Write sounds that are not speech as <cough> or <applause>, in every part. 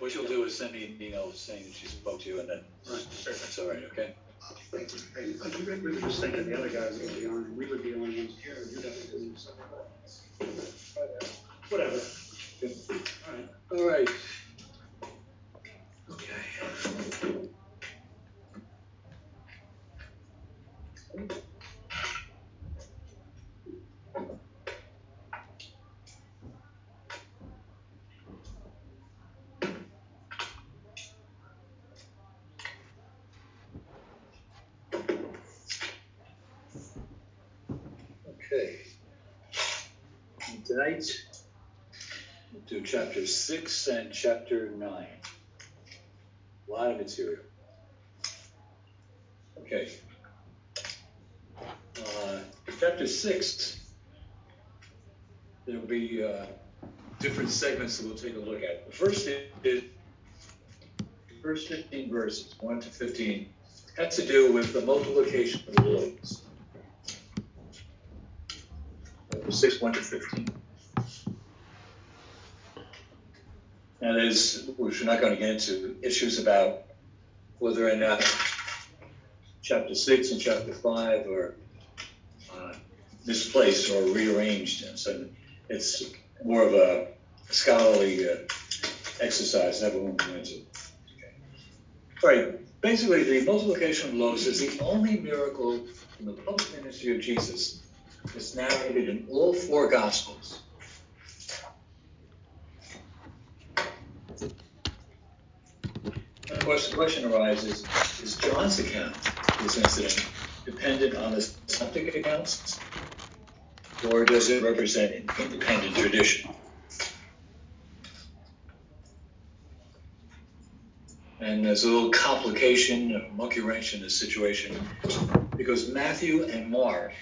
what you'll do is send me an email saying that she spoke to you, and then Right. that's all right, okay? Thank you. Hey, I think we were just thinking the other guys would be on, and we would be the only ones here, and you'd have to do something. Whatever. All right. All right. Okay. Okay. And Tonight, we'll do chapter six and chapter nine. A lot of material. Okay. Uh, chapter six, there'll be uh, different segments that we'll take a look at. The first is the first 15 verses, 1 to 15, has to do with the multiplication of the loaves. Chapter 6, 1 to 15. Now, there's, which we're not going to get into, issues about whether or not chapter 6 and chapter 5 are uh, misplaced or rearranged. And so it's more of a scholarly uh, exercise that we won't go into. Okay. All right, basically, the multiplication of loaves is the only miracle in the public ministry of Jesus that's narrated in all four Gospels. Of course, the question arises, is John's account of this incident dependent on the synoptic accounts, or does it represent an independent tradition? And there's a little complication, a monkey wrench in this situation, because Matthew and Mark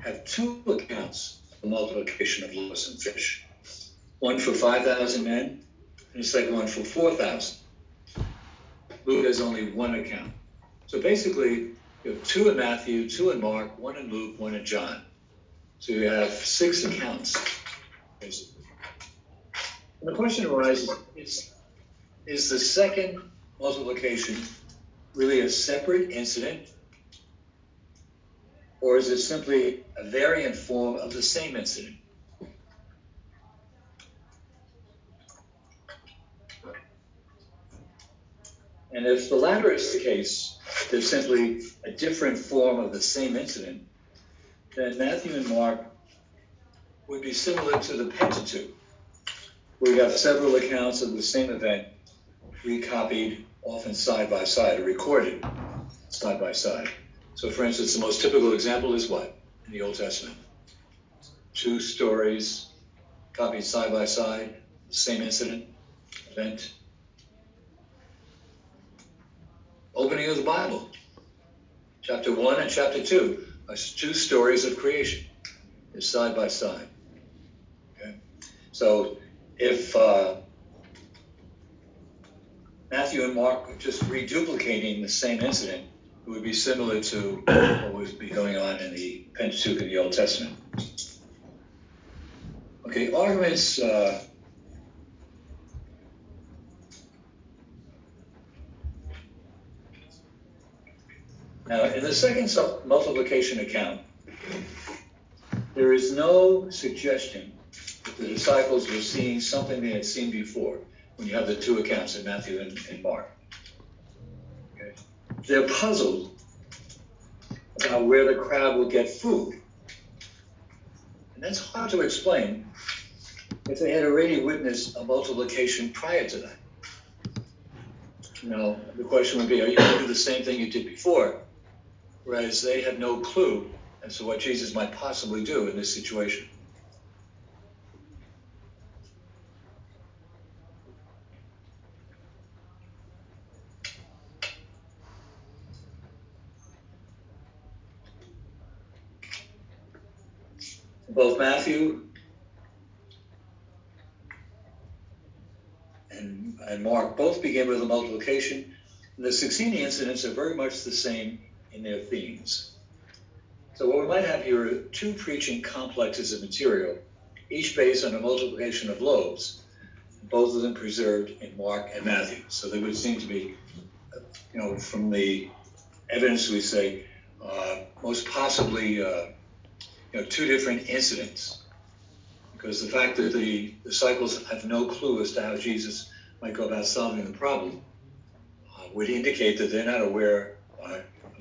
have two accounts of the multiplication of loaves and fish. One for 5,000 men, and the second one for 4,000. Luke has only one account. So basically, you have two in Matthew, two in Mark, one in Luke, one in John. So you have six accounts. And the question arises is, is the second multiplication really a separate incident? Or is it simply a variant form of the same incident? And if the latter is the case, they're simply a different form of the same incident, then Matthew and Mark would be similar to the Pentateuch, where you have several accounts of the same event recopied, often side by side, or recorded side by side. So, for instance, the most typical example is what in the Old Testament? Two stories copied side by side, same incident, event. Opening of the Bible, chapter 1 and chapter 2 are two stories of creation. They're side by side. Okay? So if uh, Matthew and Mark were just reduplicating the same incident, it would be similar to what would be going on in the Pentateuch in the Old Testament. Okay, arguments. Uh, Now, in the second multiplication account, there is no suggestion that the disciples were seeing something they had seen before when you have the two accounts in Matthew and, and Mark. Okay. They're puzzled about where the crowd will get food. And that's hard to explain if they had already witnessed a multiplication prior to that. You know, the question would be, are you going to do the same thing you did before? Whereas they have no clue as to what Jesus might possibly do in this situation. Both Matthew and, and Mark both begin with a multiplication. The succeeding incidents are very much the same in their themes. So what we might have here are two preaching complexes of material, each based on a multiplication of loaves, both of them preserved in Mark and Matthew. So they would seem to be, you know, from the evidence we say, uh, most possibly, uh, you know, two different incidents. Because the fact that the disciples have no clue as to how Jesus might go about solving the problem uh, would indicate that they're not aware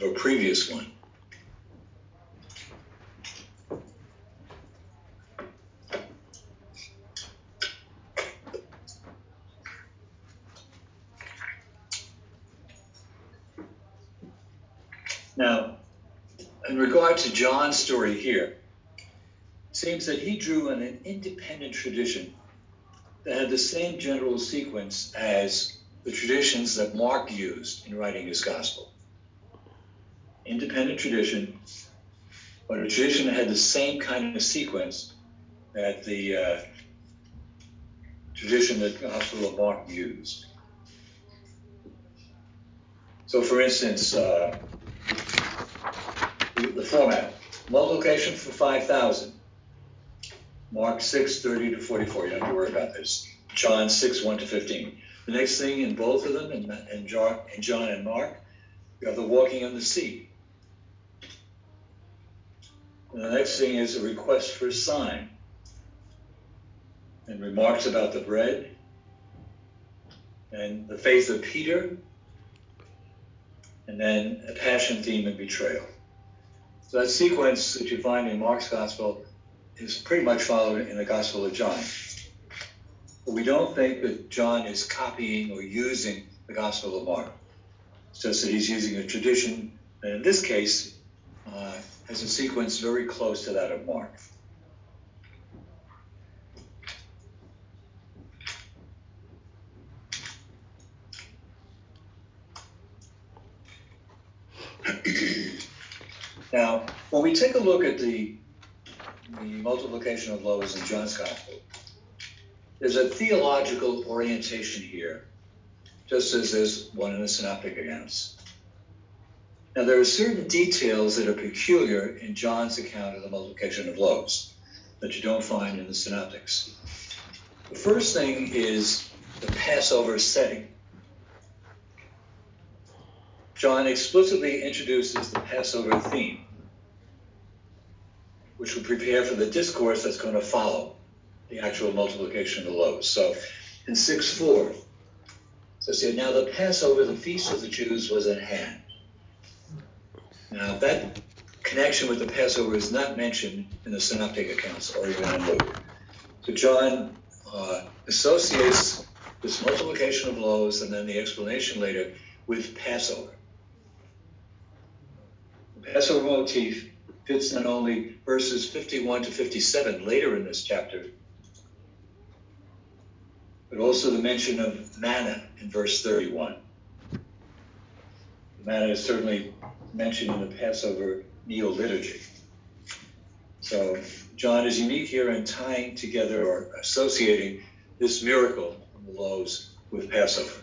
a previous one. Now, in regard to John's story here, it seems that he drew on an independent tradition that had the same general sequence as the traditions that Mark used in writing his gospel. Independent tradition, but a tradition that had the same kind of sequence that the uh, tradition that Gospel of Mark used. So, for instance, uh, the format. Multiplication for 5,000. Mark 6, 30 to 44. You don't have to worry about this. John 6, 1 to 15. The next thing in both of them, in, in John and Mark, you have the walking on the sea. And the next thing is a request for a sign. And remarks about the bread. And the faith of Peter. And then a passion theme and betrayal. So that sequence that you find in Mark's gospel is pretty much followed in the gospel of John. But we don't think that John is copying or using the gospel of Mark. It's just that he's using a tradition And in this case uh, has a sequence very close to that of Mark. <clears throat> Now, when we take a look at the, the multiplication of loaves in John's Gospel, there's a theological orientation here, just as there's one in the Synoptic accounts. Now, there are certain details that are peculiar in John's account of the multiplication of loaves that you don't find in the Synoptics. The first thing is the Passover setting. John explicitly introduces the Passover theme, which will prepare for the discourse that's going to follow the actual multiplication of the loaves. So in 6 4, so see, now the Passover, the feast of the Jews, was at hand. Now that connection with the Passover is not mentioned in the synoptic accounts or even in Luke. So John uh, associates this multiplication of loaves and then the explanation later with Passover. The Passover motif fits not only verses 51 to 57 later in this chapter, but also the mention of manna in verse 31. Manna is certainly mentioned in the Passover meal liturgy. So John is unique here in tying together or associating this miracle in the loaves with Passover.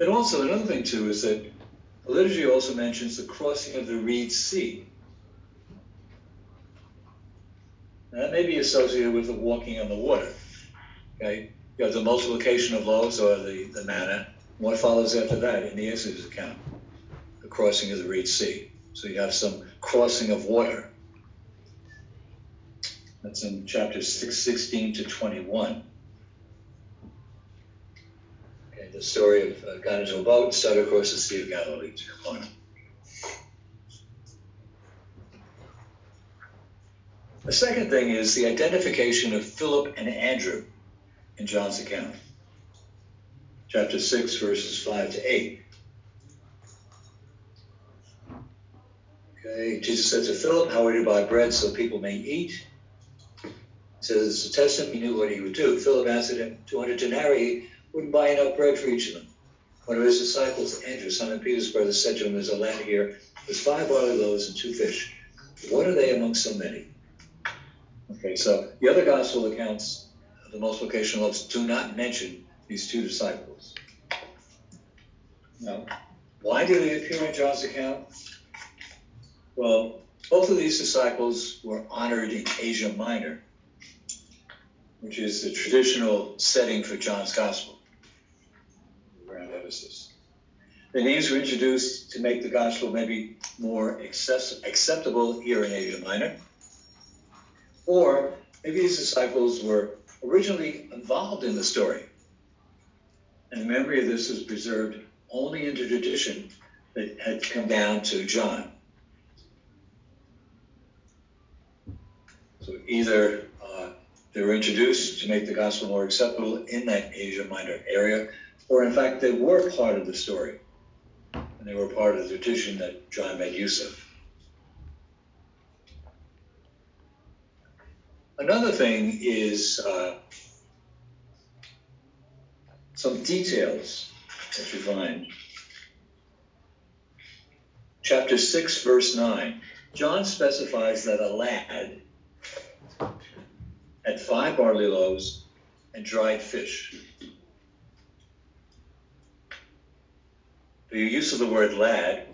And also another thing too is that the liturgy also mentions the crossing of the Reed Sea. And that may be associated with the walking on the water. Okay, you have the multiplication of loaves or the, the manna. What follows after that in the Exodus account? The crossing of the Reed Sea. So you have some crossing of water. That's in chapters 6, 16 to 21 Okay, the story of uh, got into a boat and started across the Sea of Galilee to Capernaum. The second thing is the identification of Philip and Andrew in John's account. Chapter 6, verses 5 to 8. Okay, Jesus said to Philip, How are you to buy bread so people may eat? He says, It's a test him, he knew what he would do. Philip answered him, 200 denarii wouldn't buy enough bread for each of them. One of his disciples, Andrew, Simon Peter's brother, said to him, There's a lad here with five barley loaves and two fish. What are they among so many? Okay, so the other gospel accounts the multiplication loaves do not mention these two disciples. Now, why do they appear in John's account? Well, both of these disciples were honored in Asia Minor which is the traditional setting for John's Gospel, around Ephesus. The names were introduced to make the Gospel maybe more access- acceptable here in Asia Minor, or maybe these disciples were originally involved in the story, and the memory of this was preserved only in the tradition that had come down to John. So either uh, they were introduced to make the gospel more acceptable in that Asia Minor area, or in fact, they were part of the story. And they were part of the tradition that John made use of. Another thing is uh, some details that you find. Chapter 6, verse 9. John specifies that a lad had five barley loaves and dried fish. The use of the word lad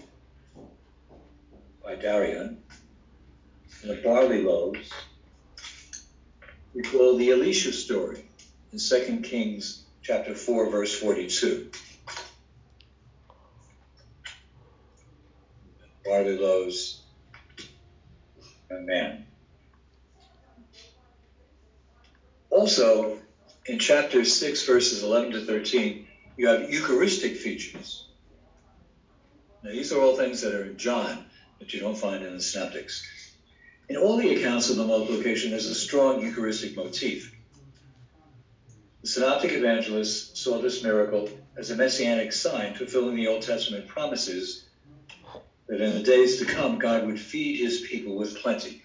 paidarion and the barley loaves recall the Elisha story in 2 Kings chapter 4, verse 42. Barley loaves and man. Also, in chapter 6, verses 11 to 13, you have Eucharistic features. Now, these are all things that are in John that you don't find in the Synoptics. In all the accounts of the multiplication, there's a strong Eucharistic motif. The Synoptic evangelists saw this miracle as a messianic sign fulfilling the Old Testament promises that in the days to come, God would feed his people with plenty.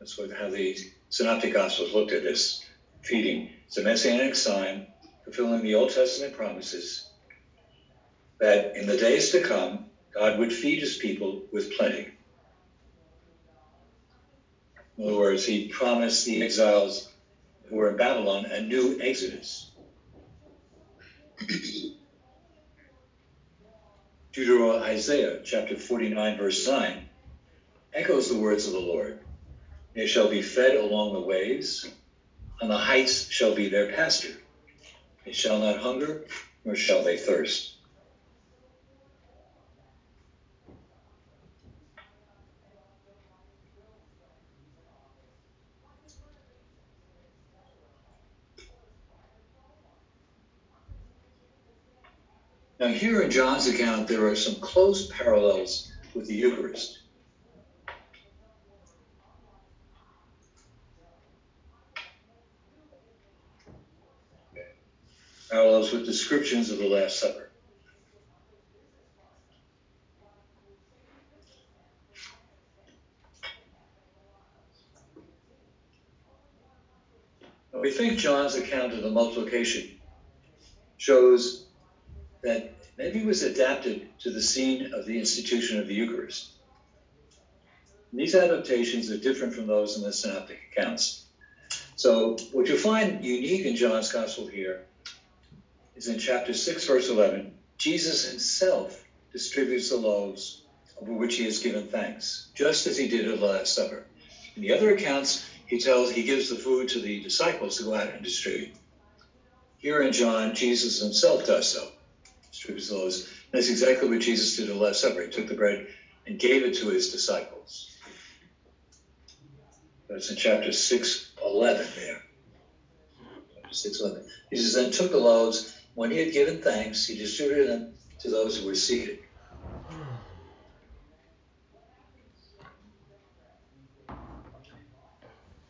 That's what, how the Synoptic Gospels looked at this feeding. It's a messianic sign fulfilling the Old Testament promises that in the days to come, God would feed his people with plenty. In other words, he promised the exiles who were in Babylon a new exodus. <clears throat> Deutero-Isaiah chapter 49, verse 9 echoes the words of the Lord. They shall be fed along the ways, and the heights shall be their pasture. They shall not hunger, nor shall they thirst. Now, here in John's account, there are some close parallels with the Eucharist. parallels with descriptions of the Last Supper. we think John's account of the multiplication shows that maybe was adapted to the scene of the institution of the Eucharist. These adaptations are different from those in the synoptic accounts. So, what you find unique in John's Gospel here is in chapter 6, verse 11. Jesus himself distributes the loaves over which he has given thanks, just as he did at the Last Supper. In the other accounts, he tells he gives the food to the disciples to go out and distribute. Here in John, Jesus himself does so, the loaves. That's exactly what Jesus did at the Last Supper. He took the bread and gave it to his disciples. That's in chapter 6, 11 there. Chapter 6, 11. Jesus then took the loaves when he had given thanks, he distributed them to those who were seated.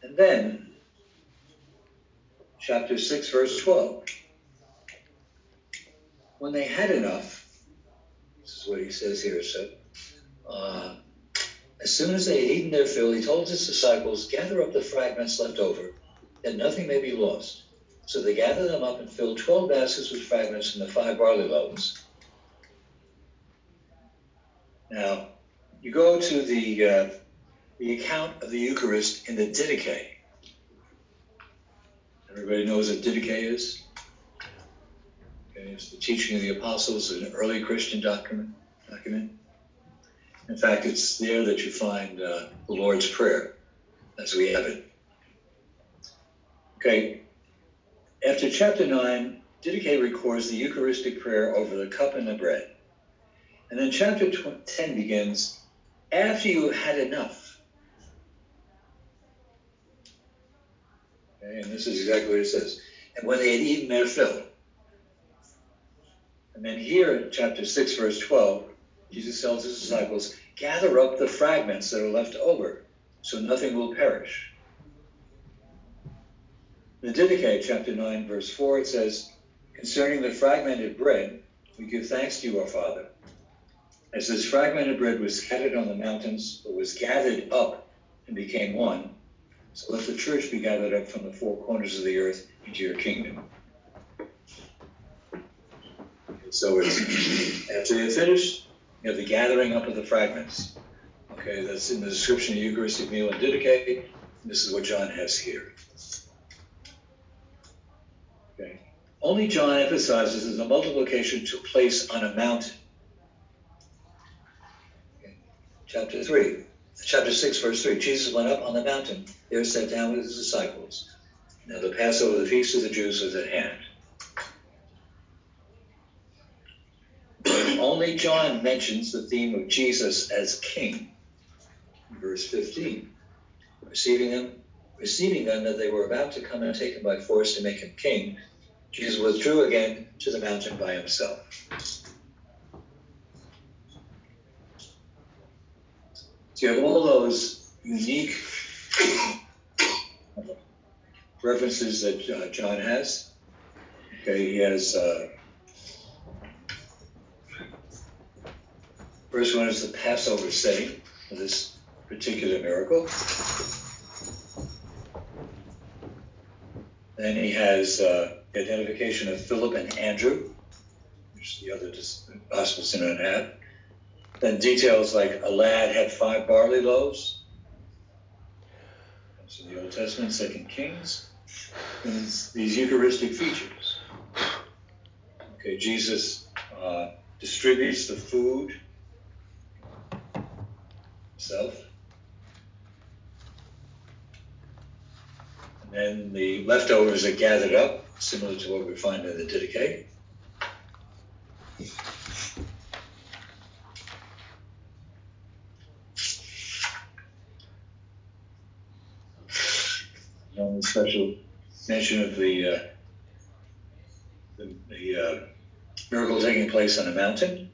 And then, chapter 6, verse 12. When they had enough, this is what he says here, so uh, as soon as they had eaten their fill, he told his disciples, Gather up the fragments left over, that nothing may be lost. So they gathered them up and filled 12 baskets with fragments from the five barley loaves. Now, you go to the, uh, the account of the Eucharist in the Didache. Everybody knows what Didache is? Okay, it's the teaching of the apostles, an early Christian document. document. In fact, it's there that you find uh, the Lord's Prayer as we have it. Okay, after chapter 9, Didache records the Eucharistic prayer over the cup and the bread. And then chapter 10 begins after you had enough. Okay, and this is exactly what it says. And when they had eaten their fill. And then here in chapter 6, verse 12, Jesus tells his disciples, gather up the fragments that are left over, so nothing will perish. In the Didache, chapter 9, verse 4, it says, Concerning the fragmented bread, we give thanks to you, our Father. As this fragmented bread was scattered on the mountains, but was gathered up and became one, so let the church be gathered up from the four corners of the earth into your kingdom. So it's after they finished, you have the gathering up of the fragments. Okay, that's in the description of Eucharistic meal in Didache. This is what John has here. Okay. Only John emphasizes that the multiplication took place on a mountain. Chapter 3, chapter 6, verse 3. Jesus went up on the mountain, there sat down with his disciples. Now the Passover, the feast of the Jews, was at hand. Only John mentions the theme of Jesus as king. Verse 15. Receiving them, receiving them that they were about to come and take him by force to make him king, Jesus withdrew again to the mountain by himself. So you have all those unique <coughs> references that uh, John has. Okay, he has uh, First one is the Passover setting of this particular miracle. Then he has uh, the identification of Philip and Andrew, which the other Gospels do not have. Then details like a lad had five barley loaves. From the Old Testament, Second Kings. And these Eucharistic features. Okay, Jesus uh, distributes the food himself. And then the leftovers are gathered up, similar to what we find in the Didache. No special mention of the uh, the, the uh, miracle taking place on a mountain,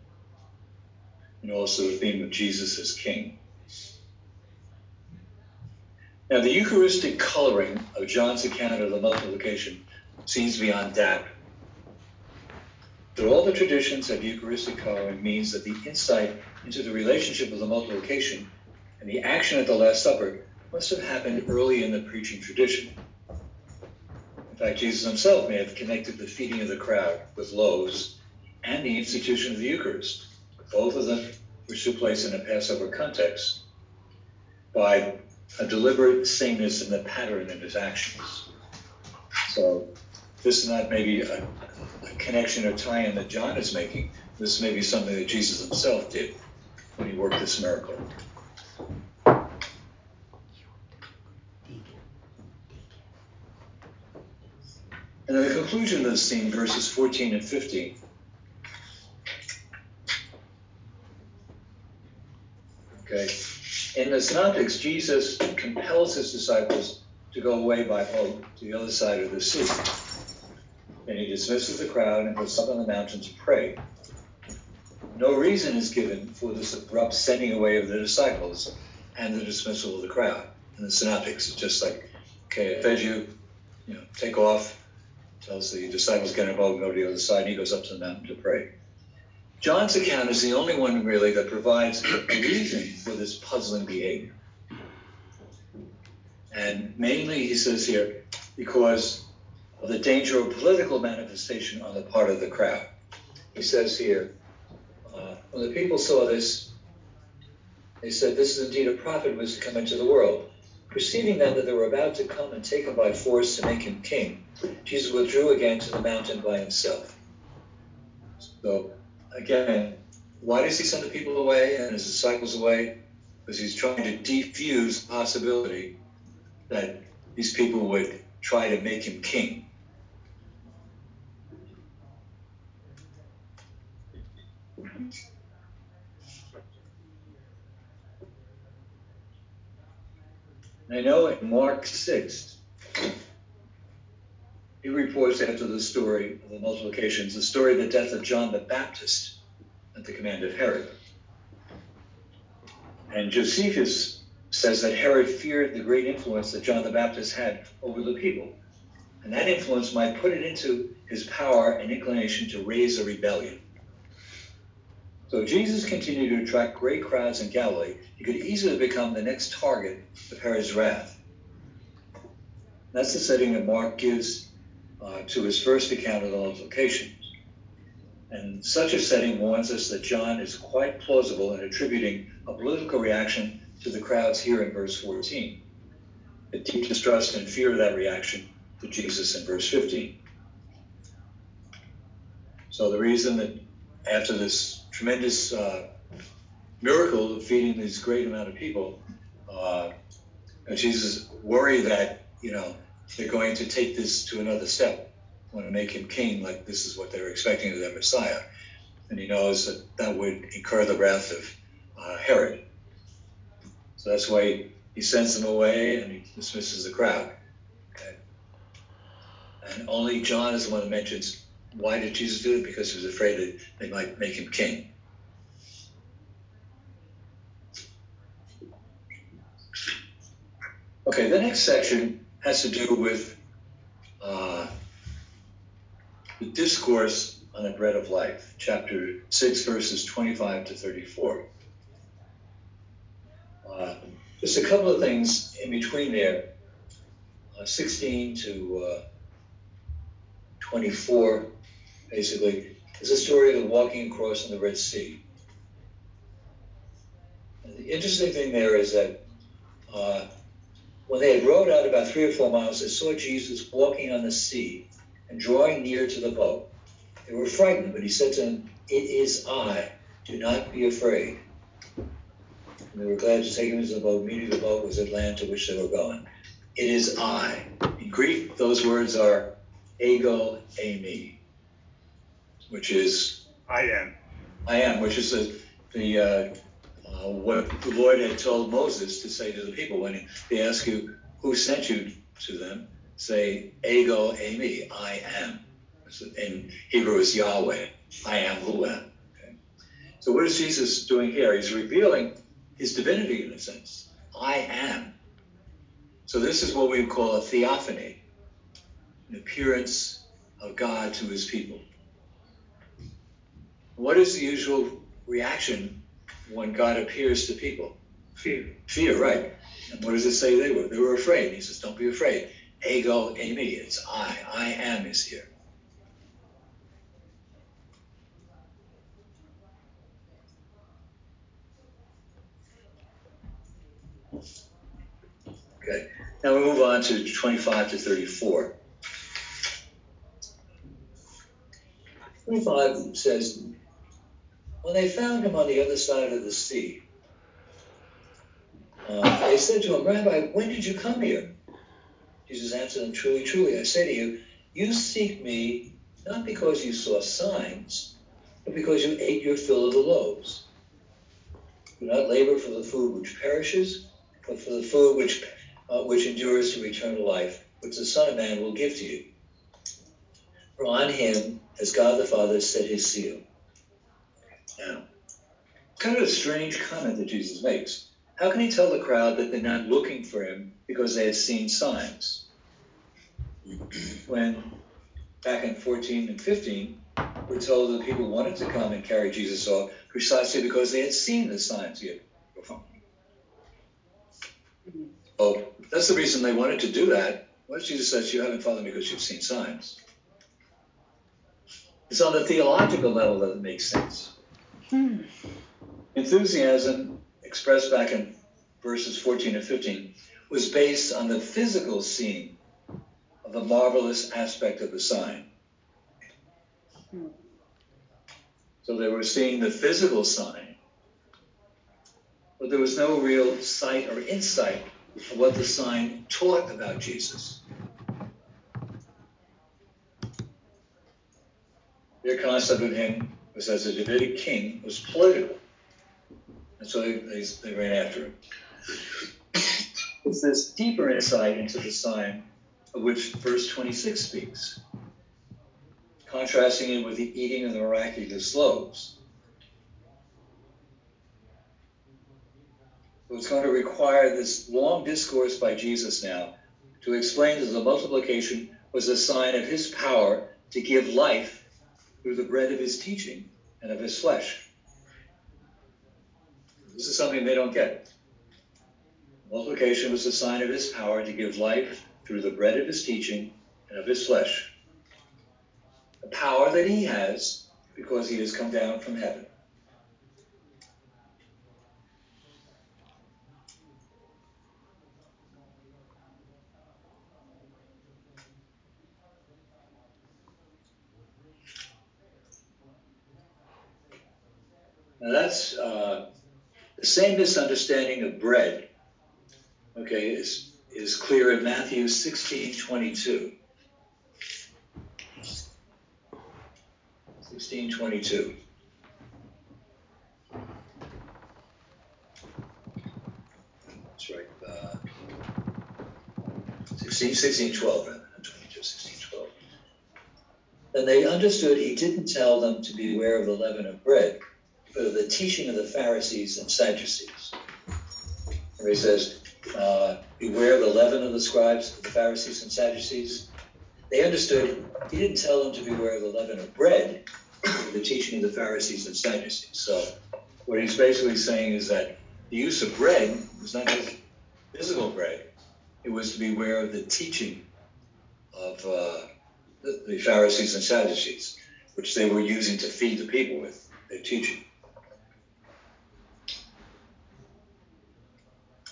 and also the theme of Jesus as King. Now, the Eucharistic coloring of John's account of the multiplication seems beyond doubt. Through all the traditions of Eucharistic coloring means that the insight into the relationship of the multiplication and the action at the Last Supper must have happened early in the preaching tradition. In fact, Jesus himself may have connected the feeding of the crowd with loaves and the institution of the Eucharist, both of them which took place in a Passover context, by a deliberate sameness in the pattern of his actions. So this is not maybe a, a connection or tie-in that John is making. This may be something that Jesus himself did when he worked this miracle. And then the conclusion of the scene, verses 14 and 15. Okay. In the Synoptics, Jesus compels his disciples to go away by boat to the other side of the sea. Then he dismisses the crowd and goes up on the mountain to pray. No reason is given for this abrupt sending away of the disciples and the dismissal of the crowd. In the Synoptics, it's just like, okay, I fed you, you know, take off, tells the disciples get in a boat and go to the other side, and he goes up to the mountain to pray. John's account is the only one really that provides a reason for this puzzling behavior. And mainly, he says here, because of the danger of political manifestation on the part of the crowd. He says here, uh, when the people saw this, they said, This is indeed a prophet who is to come into the world. Perceiving then that they were about to come and take him by force to make him king, Jesus withdrew again to the mountain by himself. So again, why does he send the people away and his disciples away? Because he's trying to defuse the possibility that these people would try to make him king. I know in Mark 6, he reports after the story of the multiplications, the story of the death of John the Baptist at the command of Herod. And Josephus says that Herod feared the great influence that John the Baptist had over the people. And that influence might put it into his power and inclination to raise a rebellion. So Jesus continued to attract great crowds in Galilee. He could easily become the next target of Herod's wrath. That's the setting that Mark gives uh, to his first account of the multiplications. And such a setting warns us that John is quite plausible in attributing a political reaction to the crowds here in verse 14. A deep distrust and fear of that reaction to Jesus in verse 15. So the reason that after this tremendous uh, miracle of feeding this great amount of people. Uh, Jesus worried that you know they're going to take this to another step, want to make him king, like this is what they were expecting of their Messiah, and he knows that that would incur the wrath of uh, Herod. So that's why he sends them away and he dismisses the crowd. Okay? And only John is the one that mentions why did Jesus do it? Because he was afraid that they might make him king. Okay, the next section has to do with uh, the discourse on the bread of life, chapter 6, verses 25 to 34. Uh, just a couple of things in between there, uh, 16 to uh, 24, basically, is a story of the walking across on the Red Sea. And the interesting thing there is that uh, when they had rowed out about three or four miles, they saw Jesus walking on the sea and drawing near to the boat. They were frightened, but he said to them, It is I. Do not be afraid. And they were glad to take him into the boat. Meeting the boat was at land to which they were going. It is I. In Greek, those words are ego eimi, which is I am. I am, which is the, the uh, what the Lord had told Moses to say to the people when they ask you who sent you to them, say ego eimi, I am. In Hebrew, it's Yahweh. I am who am. Okay? So what is Jesus doing here? He's revealing his divinity in a sense. I am. So this is what we call a theophany, an appearance of God to his people. What is the usual reaction when God appears to people? Fear. Fear, right. And what does it say they were? They were afraid. He says, Don't be afraid. Ego, eimi. It's I. I am is here. Okay. Now we move on to 25 to 34. 25 says, When they found him on the other side of the sea, uh, they said to him, Rabbi, when did you come here? Jesus answered them, Truly, truly, I say to you, you seek me not because you saw signs, but because you ate your fill of the loaves. Do not labor for the food which perishes, but for the food which, uh, which endures to eternal life, which the Son of Man will give to you. For on him has God the Father set his seal. Now, kind of a strange comment that Jesus makes. How can he tell the crowd that they're not looking for him because they had seen signs? When back in 14 and 15, we're told that people wanted to come and carry Jesus off precisely because they had seen the signs he had performed. Oh, that's the reason they wanted to do that. What Jesus says, you haven't followed me because you've seen signs. It's on the theological level that it makes sense. Hmm. Enthusiasm expressed back in verses 14 and 15 was based on the physical seeing of the marvelous aspect of the sign. Hmm. So they were seeing the physical sign, but there was no real sight or insight of what the sign taught about Jesus. Their concept of him was as a Davidic king was political. And so they, they, they ran after him. It's this deeper insight into the sign of which verse 26 speaks, contrasting it with the eating of the miraculous loaves. So it's going to require this long discourse by Jesus now to explain that the multiplication was a sign of his power to give life through the bread of his teaching and of his flesh. This is something they don't get. Multiplication was a sign of his power to give life through the bread of his teaching and of his flesh. The power that he has because he has come down from heaven. Now that's uh, the same misunderstanding of bread, okay, is, is clear in Matthew 16 22. 16 22. That's right. Uh, 16, 16 12, rather, not 22, 16 12. Then they understood he didn't tell them to beware of the leaven of bread the teaching of the Pharisees and Sadducees. Where he says, uh, Beware the leaven of the scribes, the Pharisees and Sadducees. They understood he didn't tell them to beware of the leaven of bread, the teaching of the Pharisees and Sadducees. So, what he's basically saying is that the use of bread was not just physical bread, it was to beware of the teaching of uh, the, the Pharisees and Sadducees, which they were using to feed the people with their teaching.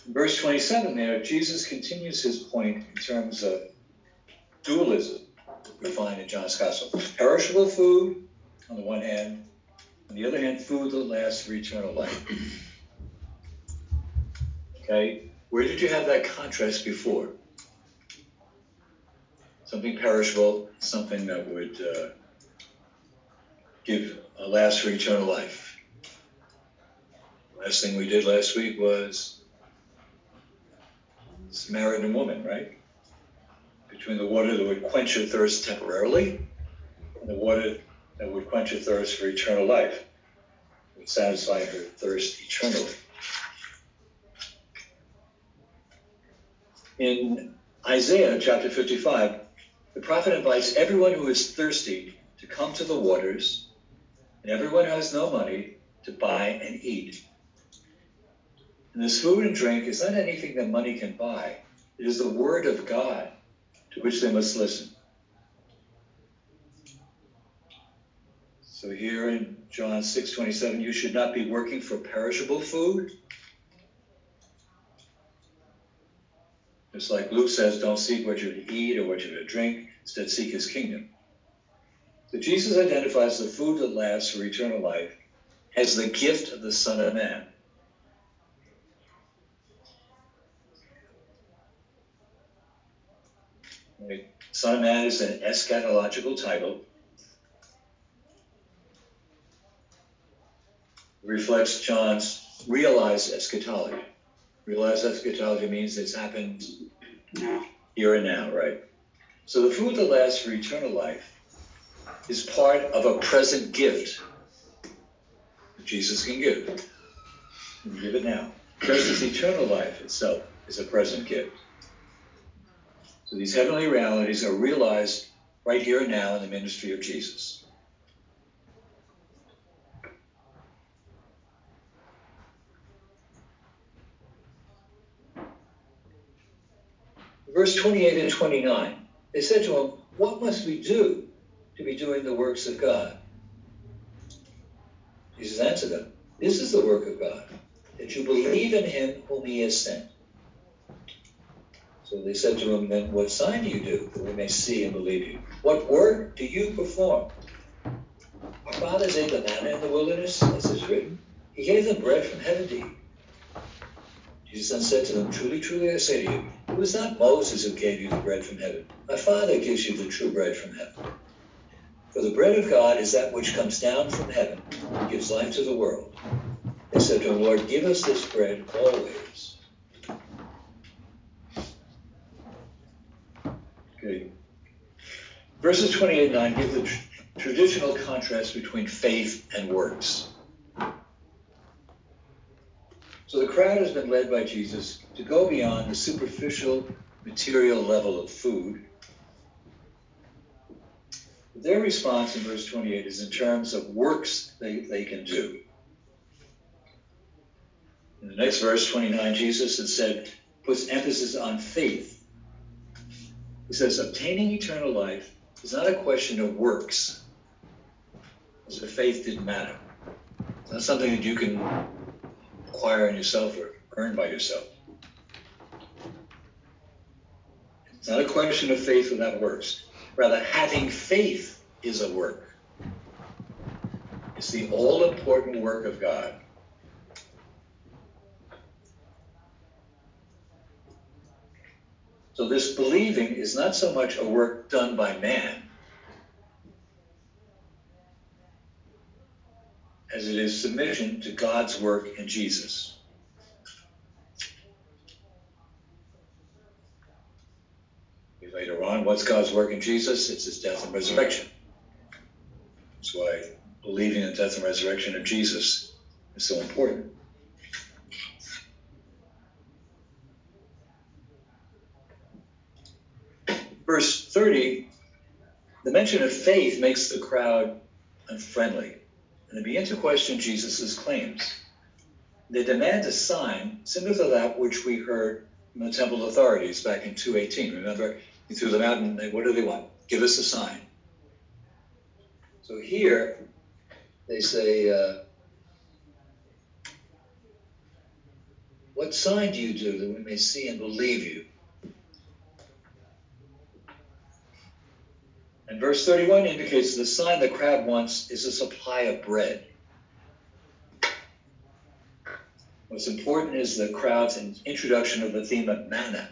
Verse 27 there, Jesus continues his point in terms of dualism that we find in John's Gospel. Perishable food on the one hand, on the other hand, food that lasts for eternal life. Okay, where did you have that contrast before? Something perishable, something that would uh, give a last for eternal life. Last thing we did last week was Samaritan woman, right? Between the water that would quench her thirst temporarily and the water that would quench her thirst for eternal life, would satisfy her thirst eternally. In Isaiah chapter 55, the prophet invites everyone who is thirsty to come to the waters, and everyone who has no money to buy and eat. And this food and drink is not anything that money can buy. It is the word of God to which they must listen. So here in John 6:27, you should not be working for perishable food. Just like Luke says, don't seek what you're to eat or what you're to drink, instead seek his kingdom. So Jesus identifies the food that lasts for eternal life as the gift of the Son of Man. Son of Man is an eschatological title. It reflects John's realized eschatology. Realized eschatology means it's happened here and now, right? So the food that lasts for eternal life is part of a present gift that Jesus can give. Can give it now. Just as eternal life itself is a present gift. So these heavenly realities are realized right here and now in the ministry of Jesus. Verse 28 and 29, they said to him, What must we do to be doing the works of God? Jesus answered them, This is the work of God, that you believe in him whom he has sent. So they said to him, Then what sign do you do that we may see and believe you? What work do you perform? Our fathers ate the manna in the wilderness, as is written. He gave them bread from heaven to eat. Jesus then said to them, Truly, truly, I say to you, it was not Moses who gave you the bread from heaven. My Father gives you the true bread from heaven. For the bread of God is that which comes down from heaven and gives life to the world. They said to the Lord, Give us this bread always. Okay. Verses 28 and 9 give the tr- traditional contrast between faith and works. So the crowd has been led by Jesus to go beyond the superficial material level of food. Their response in verse 28 is in terms of works they, they can do. In the next verse, 29, Jesus had said, puts emphasis on faith. He says, obtaining eternal life is not a question of works, as if faith didn't matter. It's not something that you can acquire in yourself or earn by yourself. It's not a question of faith without works. Rather, having faith is a work. It's the all important work of God. So, this believing is not so much a work done by man as it is submission to God's work in Jesus. Later on, what's God's work in Jesus? It's his death and resurrection. That's why believing in the death and resurrection of Jesus is so important. Verse 30, the mention of faith makes the crowd unfriendly, and they begin to question Jesus' claims. They demand a sign similar to that which we heard from the temple authorities back in 218. Remember, he threw them out, and they, what do they want? Give us a sign. So here, they say, uh, What sign do you do that we may see and believe you? And verse 31 indicates the sign the crowd wants is a supply of bread. What's important is the crowd's introduction of the theme of manna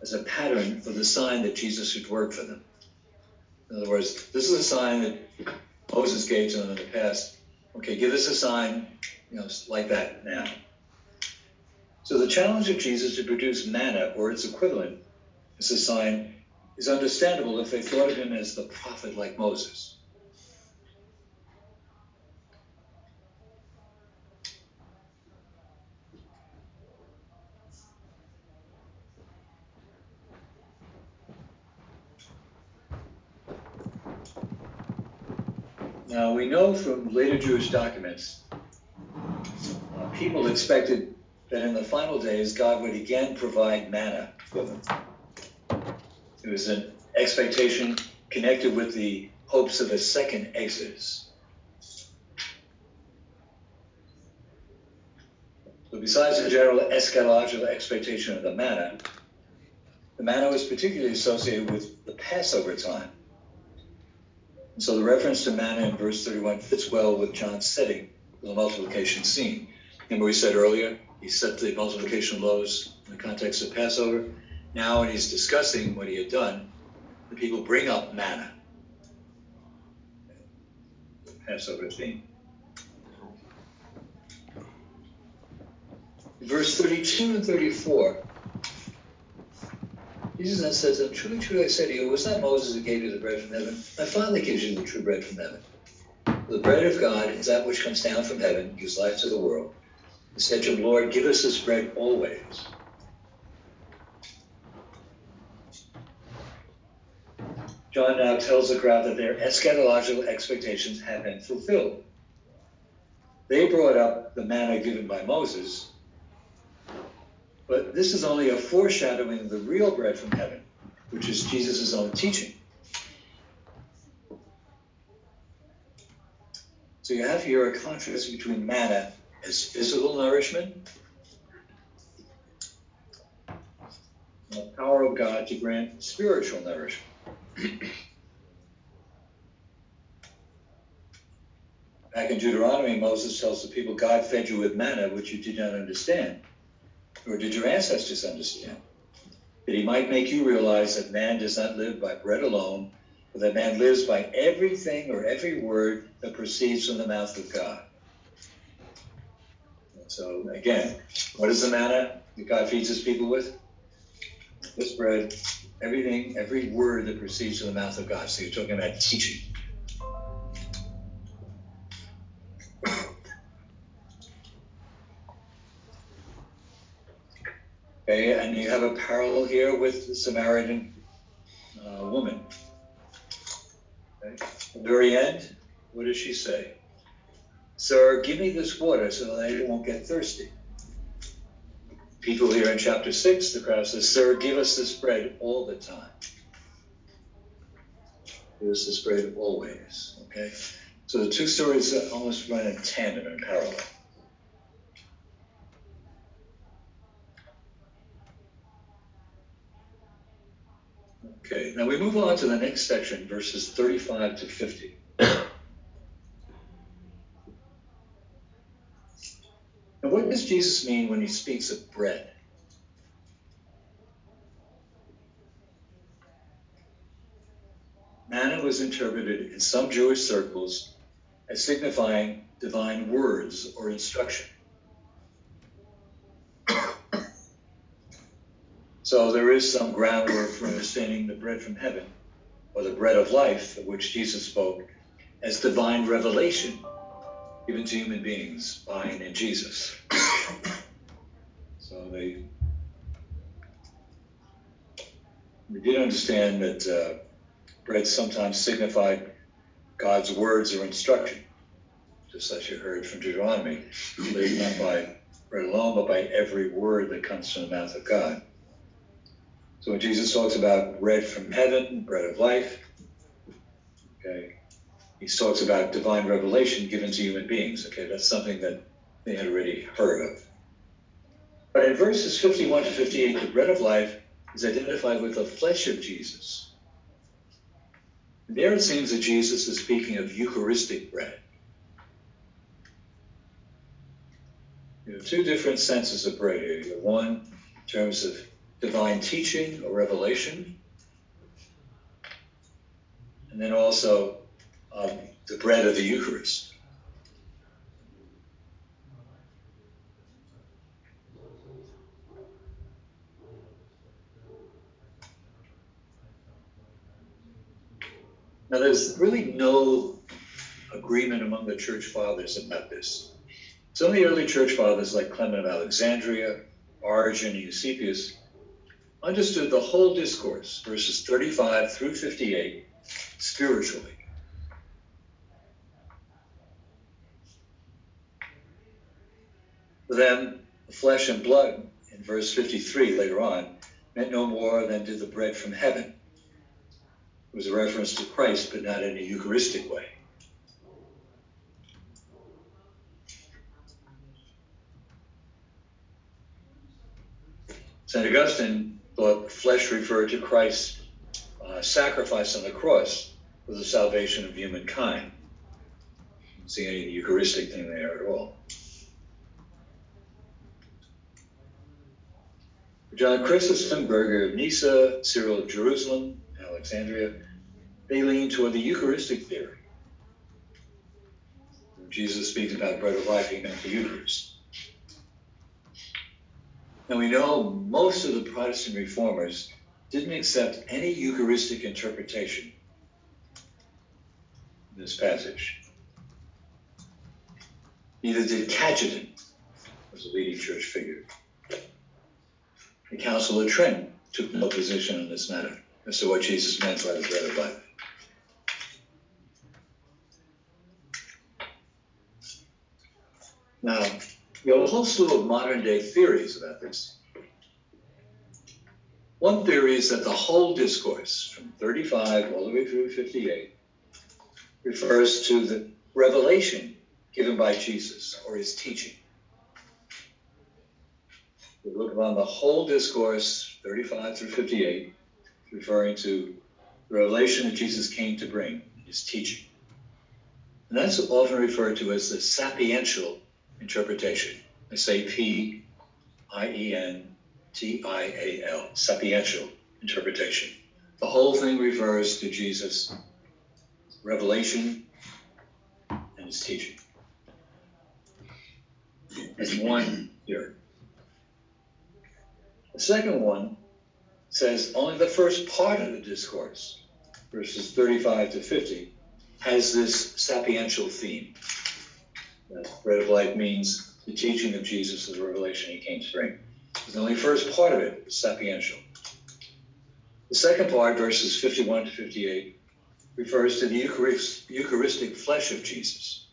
as a pattern for the sign that Jesus would work for them. In other words, this is a sign that Moses gave to them in the past. Okay, give us a sign, you know, like that now. So the challenge of Jesus to produce manna or its equivalent is a sign is understandable if they thought of him as the prophet like Moses. Now, we know from later Jewish documents, uh, people expected that in the final days God would again provide manna for them. It was an expectation connected with the hopes of a second Exodus. So, besides the general eschatological expectation of the manna, the manna was particularly associated with the Passover time. And so the reference to manna in verse 31 fits well with John's setting for the multiplication scene. Remember we said earlier, he set the multiplication of loaves in the context of Passover. Now when he's discussing what he had done, the people bring up manna. Passover theme. Verse 32 and 34 Jesus then says, "And truly, truly, I say to you, it was not Moses who gave you the bread from heaven. My Father gives you the true bread from heaven. The bread of God is that which comes down from heaven, gives life to the world. He said to him, Lord, give us this bread always. John now tells the crowd that their eschatological expectations have been fulfilled. They brought up the manna given by Moses, but this is only a foreshadowing of the real bread from heaven, which is Jesus' own teaching. So you have here a contrast between manna as physical nourishment, and the power of God to grant spiritual nourishment. Back in Deuteronomy, Moses tells the people, God fed you with manna, which you did not understand nor did your ancestors understand, that he might make you realize that man does not live by bread alone, but that man lives by everything or every word that proceeds from the mouth of God. So again, what is the manna that God feeds his people with? This bread, everything, every word that proceeds from the mouth of God. So you're talking about teaching. Okay, and you have a parallel here with the Samaritan uh, woman. Okay. At the very end, what does she say? Sir, give me this water so that I won't get thirsty. People here in chapter 6, the crowd says, Sir, give us this bread all the time. Give us this bread always. Okay? So the two stories almost run in tandem and parallel. Okay, now we move on to the next section, verses 35 to 50. What does Jesus mean when he speaks of bread? Manna was interpreted in some Jewish circles as signifying divine words or instruction. <coughs> So there is some groundwork for understanding the bread from heaven, or the bread of life, of which Jesus spoke, as divine revelation given to human beings by and in Jesus. so they, they did understand that uh, bread sometimes signified God's words or instruction, just as you heard from Deuteronomy. Live not by bread alone, but by every word that comes from the mouth of God. So when Jesus talks about bread from heaven, bread of life, okay, he talks about divine revelation given to human beings. Okay, that's something that they had already heard of. But in verses 51 to 58, the bread of life is identified with the flesh of Jesus. There it seems that Jesus is speaking of Eucharistic bread. You have two different senses of bread here. You have one in terms of divine teaching or revelation, and then also um, the bread of the Eucharist. Now, there's really no agreement among the church fathers about this. Some of the early church fathers, like Clement of Alexandria, Origen, and Eusebius, understood the whole discourse, verses 35 through 58, spiritually. Them, the flesh and blood, in verse 53 later on, meant no more than did the bread from heaven. It was a reference to Christ, but not in a Eucharistic way. St. Augustine thought flesh referred to Christ's uh, sacrifice on the cross for the salvation of humankind. See any Eucharistic thing there at all. John Chrysostom, Gregory of Nyssa, Cyril of Jerusalem, Alexandria, they lean toward the Eucharistic theory. Jesus speaks about bread of life, he meant the Eucharist. Now we know most of the Protestant reformers didn't accept any Eucharistic interpretation in this passage. Neither did Cajetan, was a leading church figure. The Council of Trent took no position on this matter as to what Jesus meant by the bread of life. Now, you have a whole slew of modern day theories about this. One theory is that the whole discourse, from 35 all the way through 58, refers to the revelation given by Jesus or his teaching. We look upon the whole discourse, 35 through 58, referring to the revelation that Jesus came to bring, his teaching. And that's often referred to as the sapiential interpretation. S A P I E N T I A L, sapiential interpretation. The whole thing refers to Jesus' revelation and his teaching. As one here. The second one says only the first part of the discourse, verses 35 to 50, has this sapiential theme. Bread of life means the teaching of Jesus, the revelation he came to bring. The only first part of it is sapiential. The second part, verses 51 to 58, refers to the Eucharist, Eucharistic flesh of Jesus.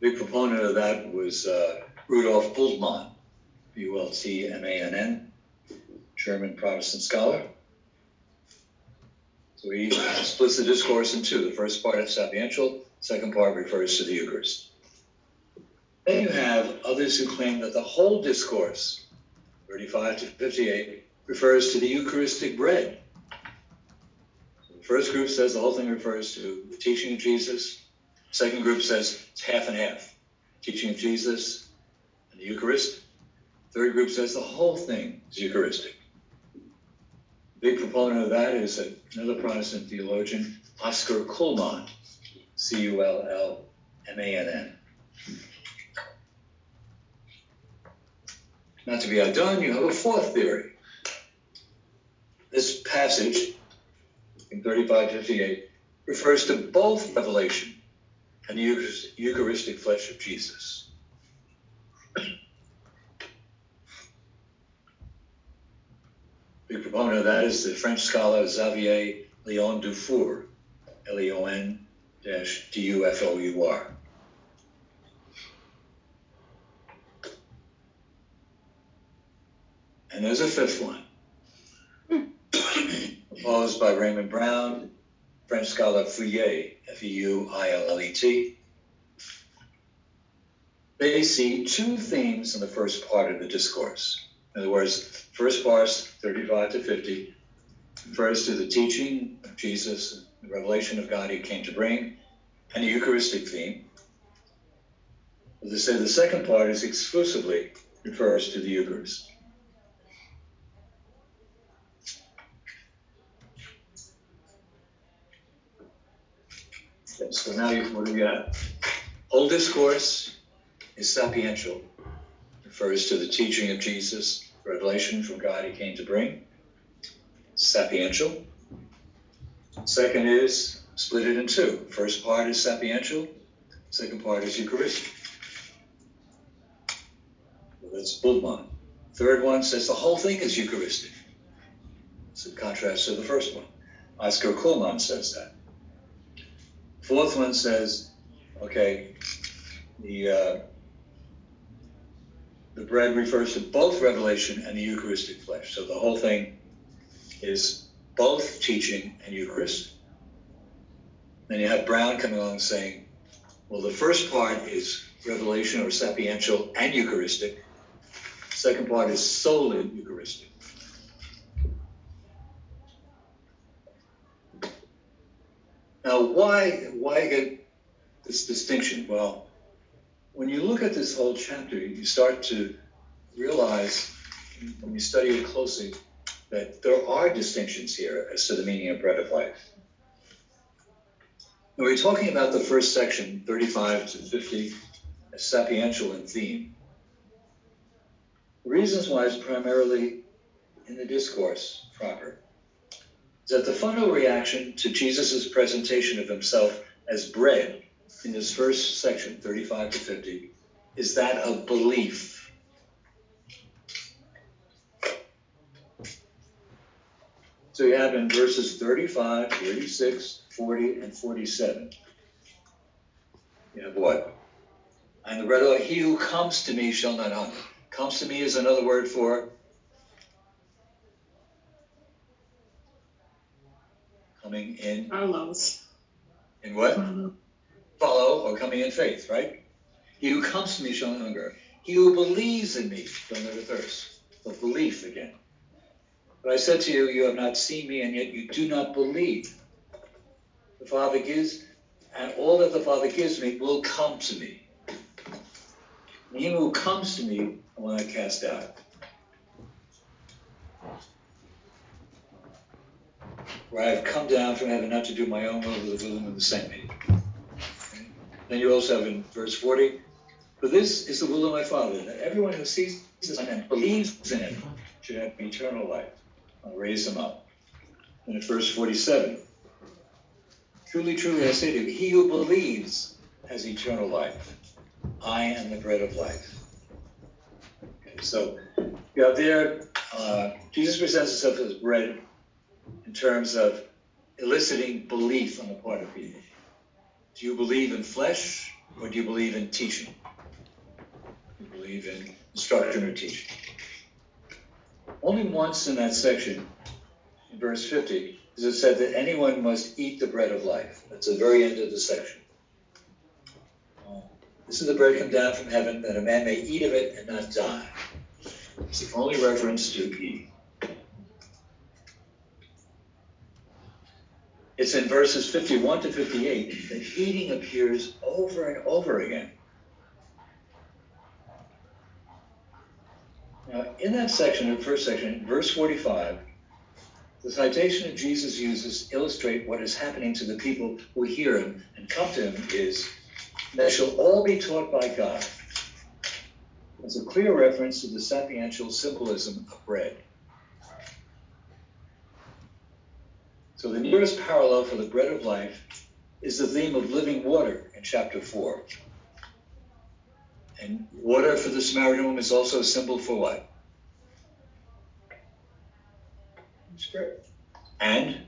Big proponent of that was uh, Rudolf Bultmann, B-U-L-T-M-A-N-N, German Protestant scholar. So he splits the discourse in two. The first part is sapiential, second part refers to the Eucharist. Then you have others who claim that the whole discourse, 35 to 58, refers to the Eucharistic bread. The first group says the whole thing refers to the teaching of Jesus. Second group says it's half and half. Teaching of Jesus and the Eucharist. Third group says the whole thing is Eucharistic. Big proponent of that is another Protestant theologian, Oscar Cullmann, C U L L M A N N. Not to be outdone, you have a fourth theory. This passage in 3558 refers to both revelation and the Eucharistic flesh of Jesus. Proponent of that is the French scholar Xavier Leon Dufour, L-E-O-N D-U-F-O-U-R. And there's a fifth one, hmm. proposed by Raymond Brown, French scholar Feuillet, F-E-U-I-L-L-E-T. They see two themes in the first part of the discourse. In other words, first verse, 35 to 50, refers to the teaching of Jesus, the revelation of God he came to bring, and the Eucharistic theme. As I said, the second part is exclusively refers to the Eucharist. Okay, so now you, what do we got? Whole discourse is sapiential, refers to the teaching of Jesus, revelation from God he came to bring. Sapiential. Second is split it in two. First part is sapiential, second part is Eucharistic. Well, that's Bultmann. Third one says the whole thing is Eucharistic. It's in contrast to the first one. Oscar Cullmann says that. Fourth one says, okay, the uh, the bread refers to both revelation and the Eucharistic flesh. So the whole thing is both teaching and Eucharist. Then you have Brown coming along saying, well, the first part is revelation or sapiential and Eucharistic. Second part is solely Eucharistic. Now, why why get this distinction? Well, when you look at this whole chapter, you start to realize, when you study it closely, that there are distinctions here as to the meaning of bread of life. When we're talking about the first section, 35 to 50, as sapiential in theme. reasons why it's primarily in the discourse proper is that the fundamental reaction to Jesus' presentation of himself as bread in this first section, 35 to 50, is that of belief. So you have in verses 35, 36, 40, and 47. You have what? And the red he who comes to me shall not hunger. Comes to me is another word for coming in. Follows. In what? follow or coming in faith, right? He who comes to me shall not hunger. He who believes in me shall never thirst. But belief again. But I said to you, you have not seen me, and yet you do not believe. The Father gives, and all that the Father gives me will come to me. And who comes to me, I will not cast out. For I have come down from heaven not to do my own will, but the will of the same. me. Then you also have in verse 40, for this is the will of my Father, that everyone who sees the Son and believes in him should have eternal life. I'll raise him up. And at verse 47, truly, truly, I say to you, he who believes has eternal life. I am the bread of life. Okay, so you have there, uh, Jesus presents himself as bread in terms of eliciting belief on the part of people. Do you believe in flesh or do you believe in teaching? You believe in instruction or teaching? Only once in that section, in verse 50, is it said that anyone must eat the bread of life. That's the very end of the section. Uh, this is the bread come down from heaven, that a man may eat of it and not die. It's the only reference to eating. It's in verses 51 to 58 that eating appears over and over again. Now, in that section, in the first section, verse 45, the citation that Jesus uses illustrate what is happening to the people who hear him and come to him is, they shall all be taught by God. It's a clear reference to the sapiential symbolism of bread. So the nearest parallel for the bread of life is the theme of living water in chapter 4. And water for the Samaritan woman is also a symbol for what? Spirit. And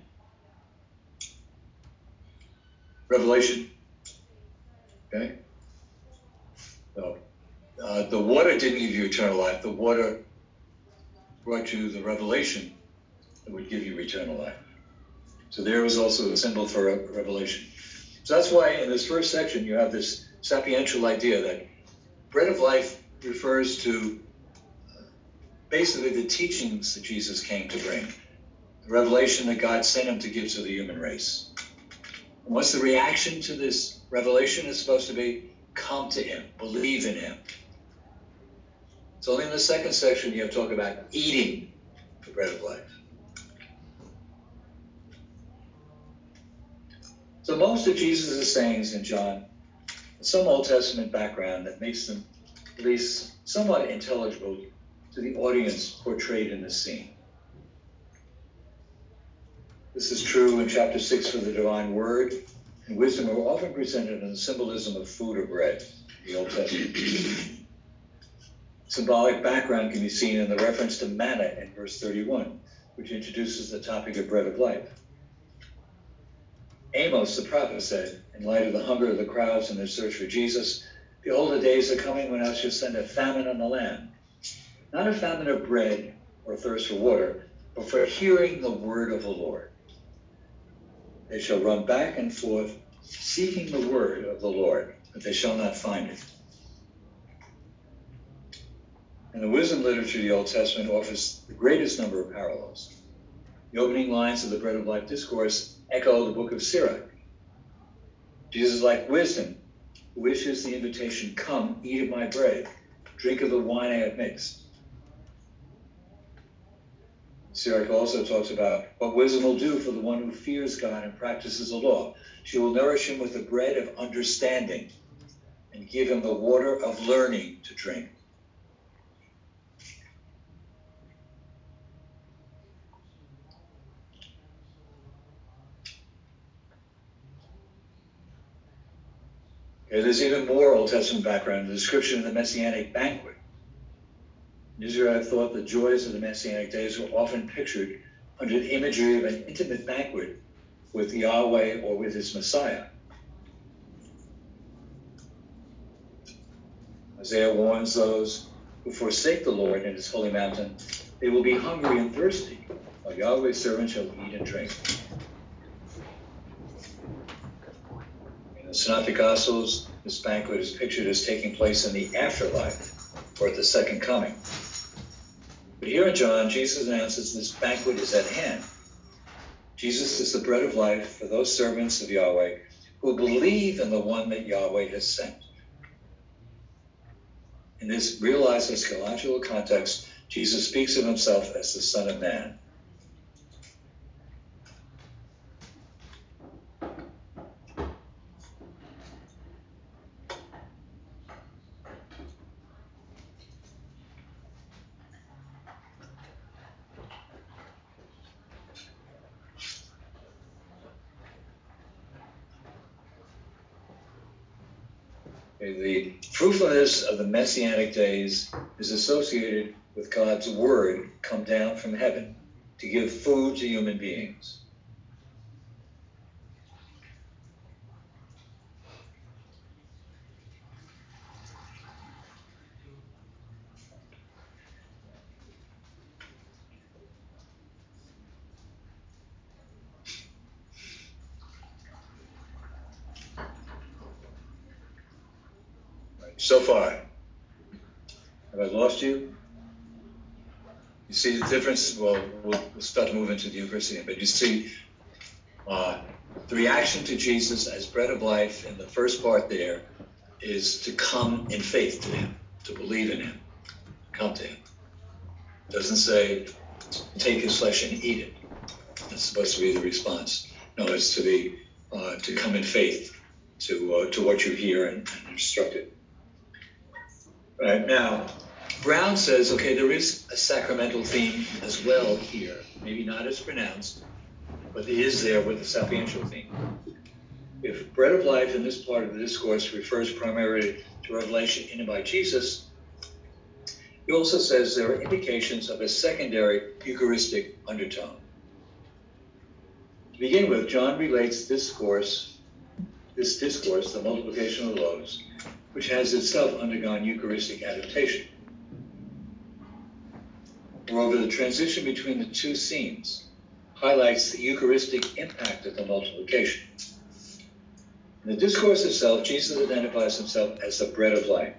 revelation. Okay? So uh, the water didn't give you eternal life. The water brought you the revelation that would give you eternal life. So there was also a symbol for revelation. So that's why in this first section you have this sapiential idea that bread of life refers to uh, basically the teachings that Jesus came to bring, the revelation that God sent him to give to the human race. And what's the reaction to this revelation is supposed to be? Come to him, believe in him. It's only in the second section you have talk about eating the bread of life. So most of Jesus' sayings in John, have some Old Testament background that makes them at least somewhat intelligible to the audience portrayed in the scene. This is true in chapter 6 for the divine word, and wisdom are often presented in the symbolism of food or bread in the Old Testament. Symbolic background can be seen in the reference to manna in verse 31, which introduces the topic of bread of life. Amos the prophet said, in light of the hunger of the crowds and their search for Jesus, Behold, the days are coming when I shall send a famine on the land. Not a famine of bread or thirst for water, but for hearing the word of the Lord. They shall run back and forth, seeking the word of the Lord, but they shall not find it. And the wisdom literature of the Old Testament offers the greatest number of parallels. The opening lines of the Bread of Life discourse echo the book of Sirach. Jesus, like wisdom, who issues the invitation, Come, eat of my bread, drink of the wine I have mixed. Sirach also talks about what wisdom will do for the one who fears God and practices the law. She will nourish him with the bread of understanding and give him the water of learning to drink. There's even more Old Testament background, the description of the Messianic banquet. Israel, thought the joys of the Messianic days were often pictured under the imagery of an intimate banquet with Yahweh or with his Messiah. Isaiah warns those who forsake the Lord in his holy mountain, they will be hungry and thirsty, while Yahweh's servants shall eat and drink. Gospels, this banquet is pictured as taking place in the afterlife or at the second coming. But here in John, Jesus announces this banquet is at hand. Jesus is the bread of life for those servants of Yahweh who believe in the one that Yahweh has sent. In this realized eschatological context, Jesus speaks of himself as the Son of Man. The fruitfulness of the messianic days is associated with God's word come down from heaven to give food to human beings. so far. Have I lost you? You see the difference? Well, we'll, start moving to the Eucharist but you see uh, the reaction to Jesus as bread of life in the first part there is to come in faith to him, to believe in him, come to him. It doesn't say take his flesh and eat it. That's supposed to be the response. No, it's to be uh, to come in faith to uh, to what you hear and, and instructed. Right now, Brown says, okay, there is a sacramental theme as well here, maybe not as pronounced, but it is there with the sapiential theme. If bread of life in this part of the discourse refers primarily to revelation in and by Jesus, he also says there are indications of a secondary Eucharistic undertone. To begin with, John relates this discourse, this discourse, the multiplication of the loaves, which has itself undergone Eucharistic adaptation. Moreover, the transition between the two scenes highlights the Eucharistic impact of the multiplication. In the discourse itself, Jesus identifies himself as the bread of life.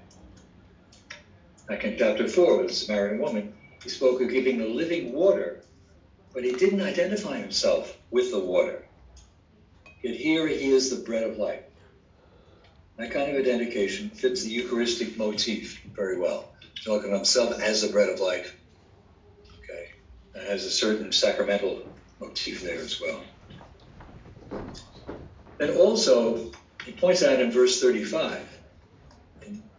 Back in chapter 4 with the Samaritan woman, he spoke of giving the living water, but he didn't identify himself with the water. Yet here he is the bread of life. That kind of identification fits the Eucharistic motif very well. Talking of himself as the bread of life. Has a certain sacramental motif there as well. And also, he points out in verse 35,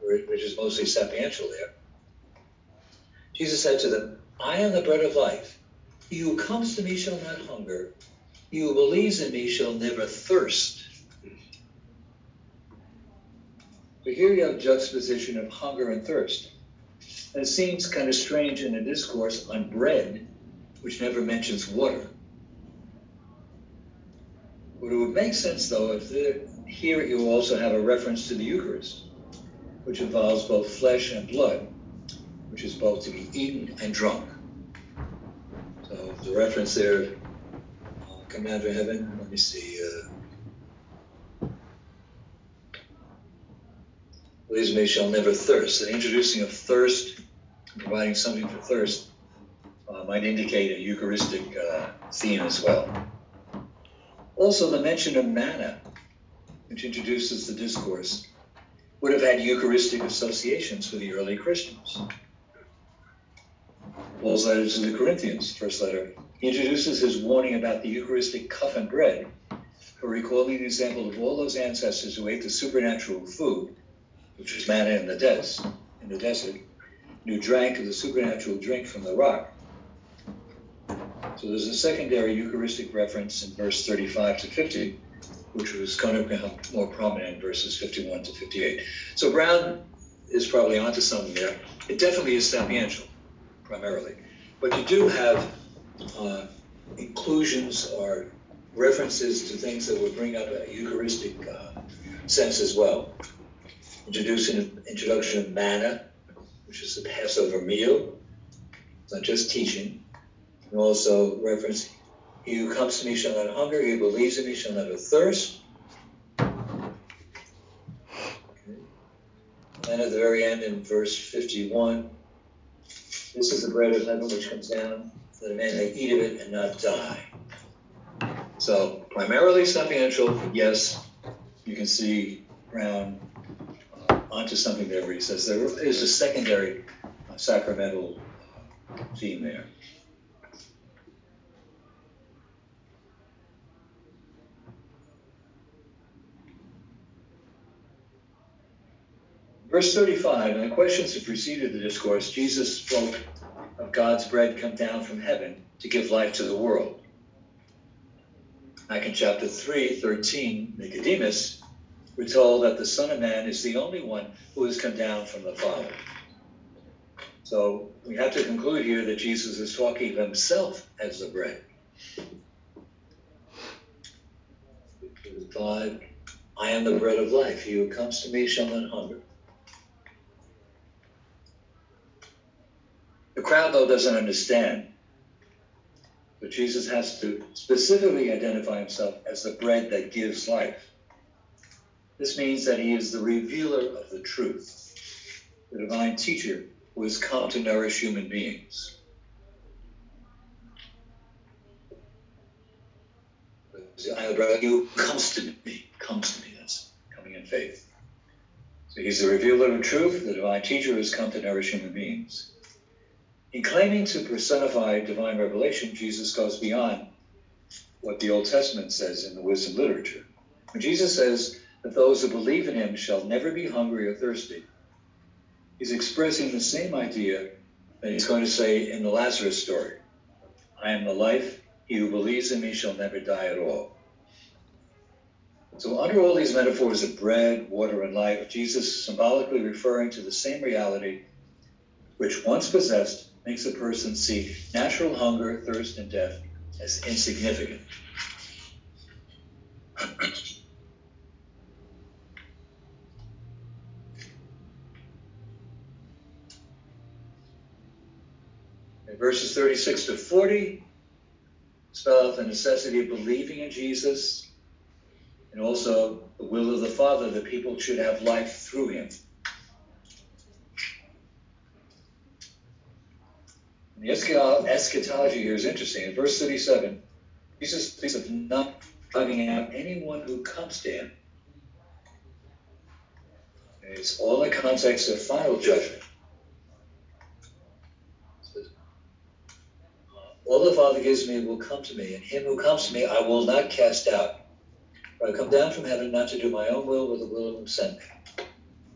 which is mostly sapiential there, Jesus said to them, I am the bread of life. He who comes to me shall not hunger. He who believes in me shall never thirst. But here you have juxtaposition of hunger and thirst. And it seems kind of strange in a discourse on bread, which never mentions water. But it would make sense, though, if the, here you also have a reference to the Eucharist, which involves both flesh and blood, which is both to be eaten and drunk. So the reference there, uh, to heaven. Let me see. Uh, me shall never thirst. And introducing of thirst, providing something for thirst, uh, might indicate a Eucharistic uh, theme as well. Also, the mention of manna, which introduces the discourse, would have had Eucharistic associations for the early Christians. Paul's letter to the Corinthians, first letter, he introduces his warning about the Eucharistic cup and bread, for recalling the example of all those ancestors who ate the supernatural food which was manna in the desert, in the desert, who drank of the supernatural drink from the rock. So there's a secondary Eucharistic reference in verse 35 to 50, which was going to become more prominent in verses 51 to 58. So Brown is probably onto something there. It definitely is sapiential, primarily. But you do have uh, inclusions or references to things that would bring up a Eucharistic uh, sense as well introducing an introduction of manna, which is the Passover meal. It's not just teaching. And also reference, he who comes to me shall not hunger, he who believes in me shall never thirst. Okay. And at the very end in verse 51, this is the bread of heaven which comes down, that a man may eat of it and not die. So primarily sapiential, yes, you can see Brown onto something there where he says there is a secondary uh, sacramental uh, theme there. Verse 35, in the questions that preceded the discourse, Jesus spoke of God's bread come down from heaven to give life to the world. Back in chapter 3, 13, Nicodemus we're told that the Son of Man is the only one who has come down from the Father. So we have to conclude here that Jesus is talking of himself as the bread. I am the bread of life. He who comes to me shall not hunger. The crowd, though, doesn't understand. But Jesus has to specifically identify himself as the bread that gives life. This means that he is the revealer of the truth, the divine teacher who has come to nourish human beings. He who comes to me, comes to me, that's coming in faith. So he's the revealer of truth, the divine teacher who has come to nourish human beings. In claiming to personify divine revelation, Jesus goes beyond what the Old Testament says in the wisdom literature. When Jesus says that those who believe in him shall never be hungry or thirsty, he's expressing the same idea that he's going to say in the Lazarus story I am the life, he who believes in me shall never die at all. So, under all these metaphors of bread, water, and life, Jesus is symbolically referring to the same reality which once possessed makes a person see natural hunger, thirst, and death as insignificant. <clears throat> in verses 36 to 40, spell out the necessity of believing in Jesus and also the will of the Father that people should have life through him. The eschatology here is interesting. In verse 37, Jesus speaks of not driving out anyone who comes to him. It's all in the context of final judgment. All the Father gives me will come to me, and him who comes to me I will not cast out. For I come down from heaven not to do my own will, but the will of who sent me.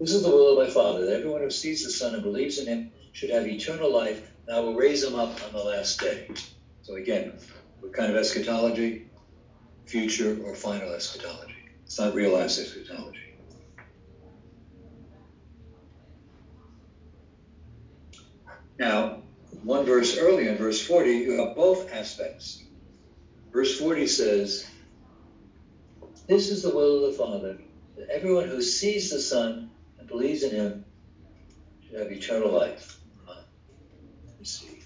This is the will of my Father, that everyone who sees the Son and believes in him should have eternal life, and I will raise them up on the last day. So again, what kind of eschatology? Future or final eschatology. It's not realized eschatology. Now, one verse earlier, in verse 40, you have both aspects. Verse 40 says, This is the will of the Father, that everyone who sees the Son and believes in him should have eternal life. see.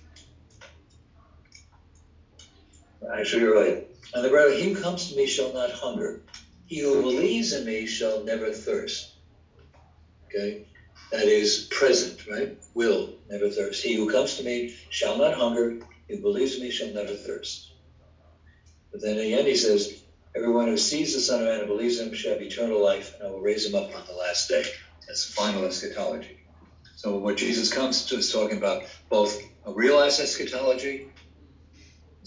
Actually, you're right. And the brother, he who comes to me shall not hunger. He who believes in me shall never thirst. Okay? That is present, right? Will never thirst. He who comes to me shall not hunger. He who believes in me shall never thirst. But then in the end, he says, Everyone who sees the Son of Man and believes in him shall have eternal life, and I will raise him up on the last day. That's final eschatology. So what Jesus comes to is talking about both a realized eschatology,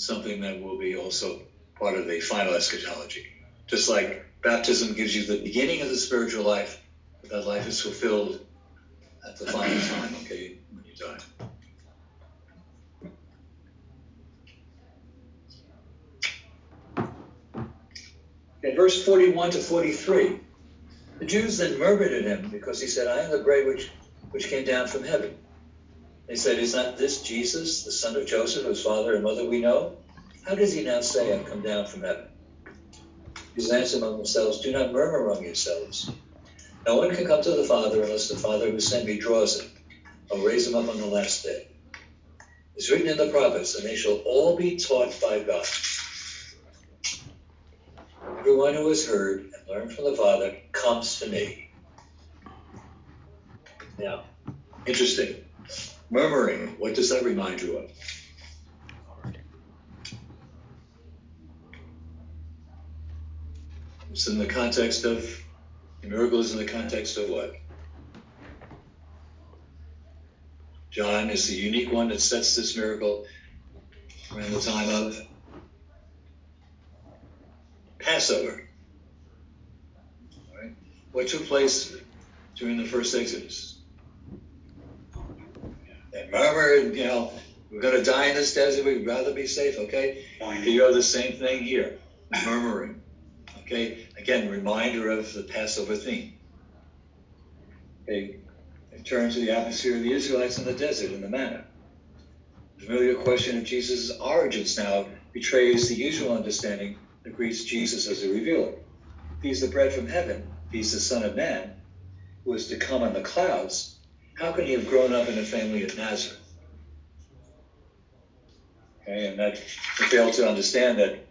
something that will be also part of the final eschatology. Just like baptism gives you the beginning of the spiritual life, that life is fulfilled at the final time, okay, when you die. In verse 41 to 43, the Jews then murmured at him because he said, I am the bread which which came down from heaven. They said, Is not this Jesus, the son of Joseph, whose father and mother we know? How does he now say, I've come down from heaven? Jesus answered among themselves, Do not murmur among yourselves. No one can come to the Father unless the Father who sent me draws him. I'll raise him up on the last day. It's written in the prophets, and they shall all be taught by God. Everyone who has heard and learned from the Father comes to me. Now, interesting. Murmuring, what does that remind you of? It's in the context of, the miracle is in the context of what? John is the unique one that sets this miracle around the time of Passover. All right. What took place during the first Exodus? Murmured, you know, we're going to die in this desert. We'd rather be safe, okay? You have the same thing here, murmuring. Okay, again, reminder of the Passover theme. Okay, turn to the atmosphere of the Israelites in the desert in the manna. The familiar question of Jesus' origins now betrays the usual understanding that greets Jesus as a revealer. He's the bread from heaven, he's the Son of Man, who is to come on the clouds, how can he have grown up in a family of Nazareth? Okay, and that they fail to understand that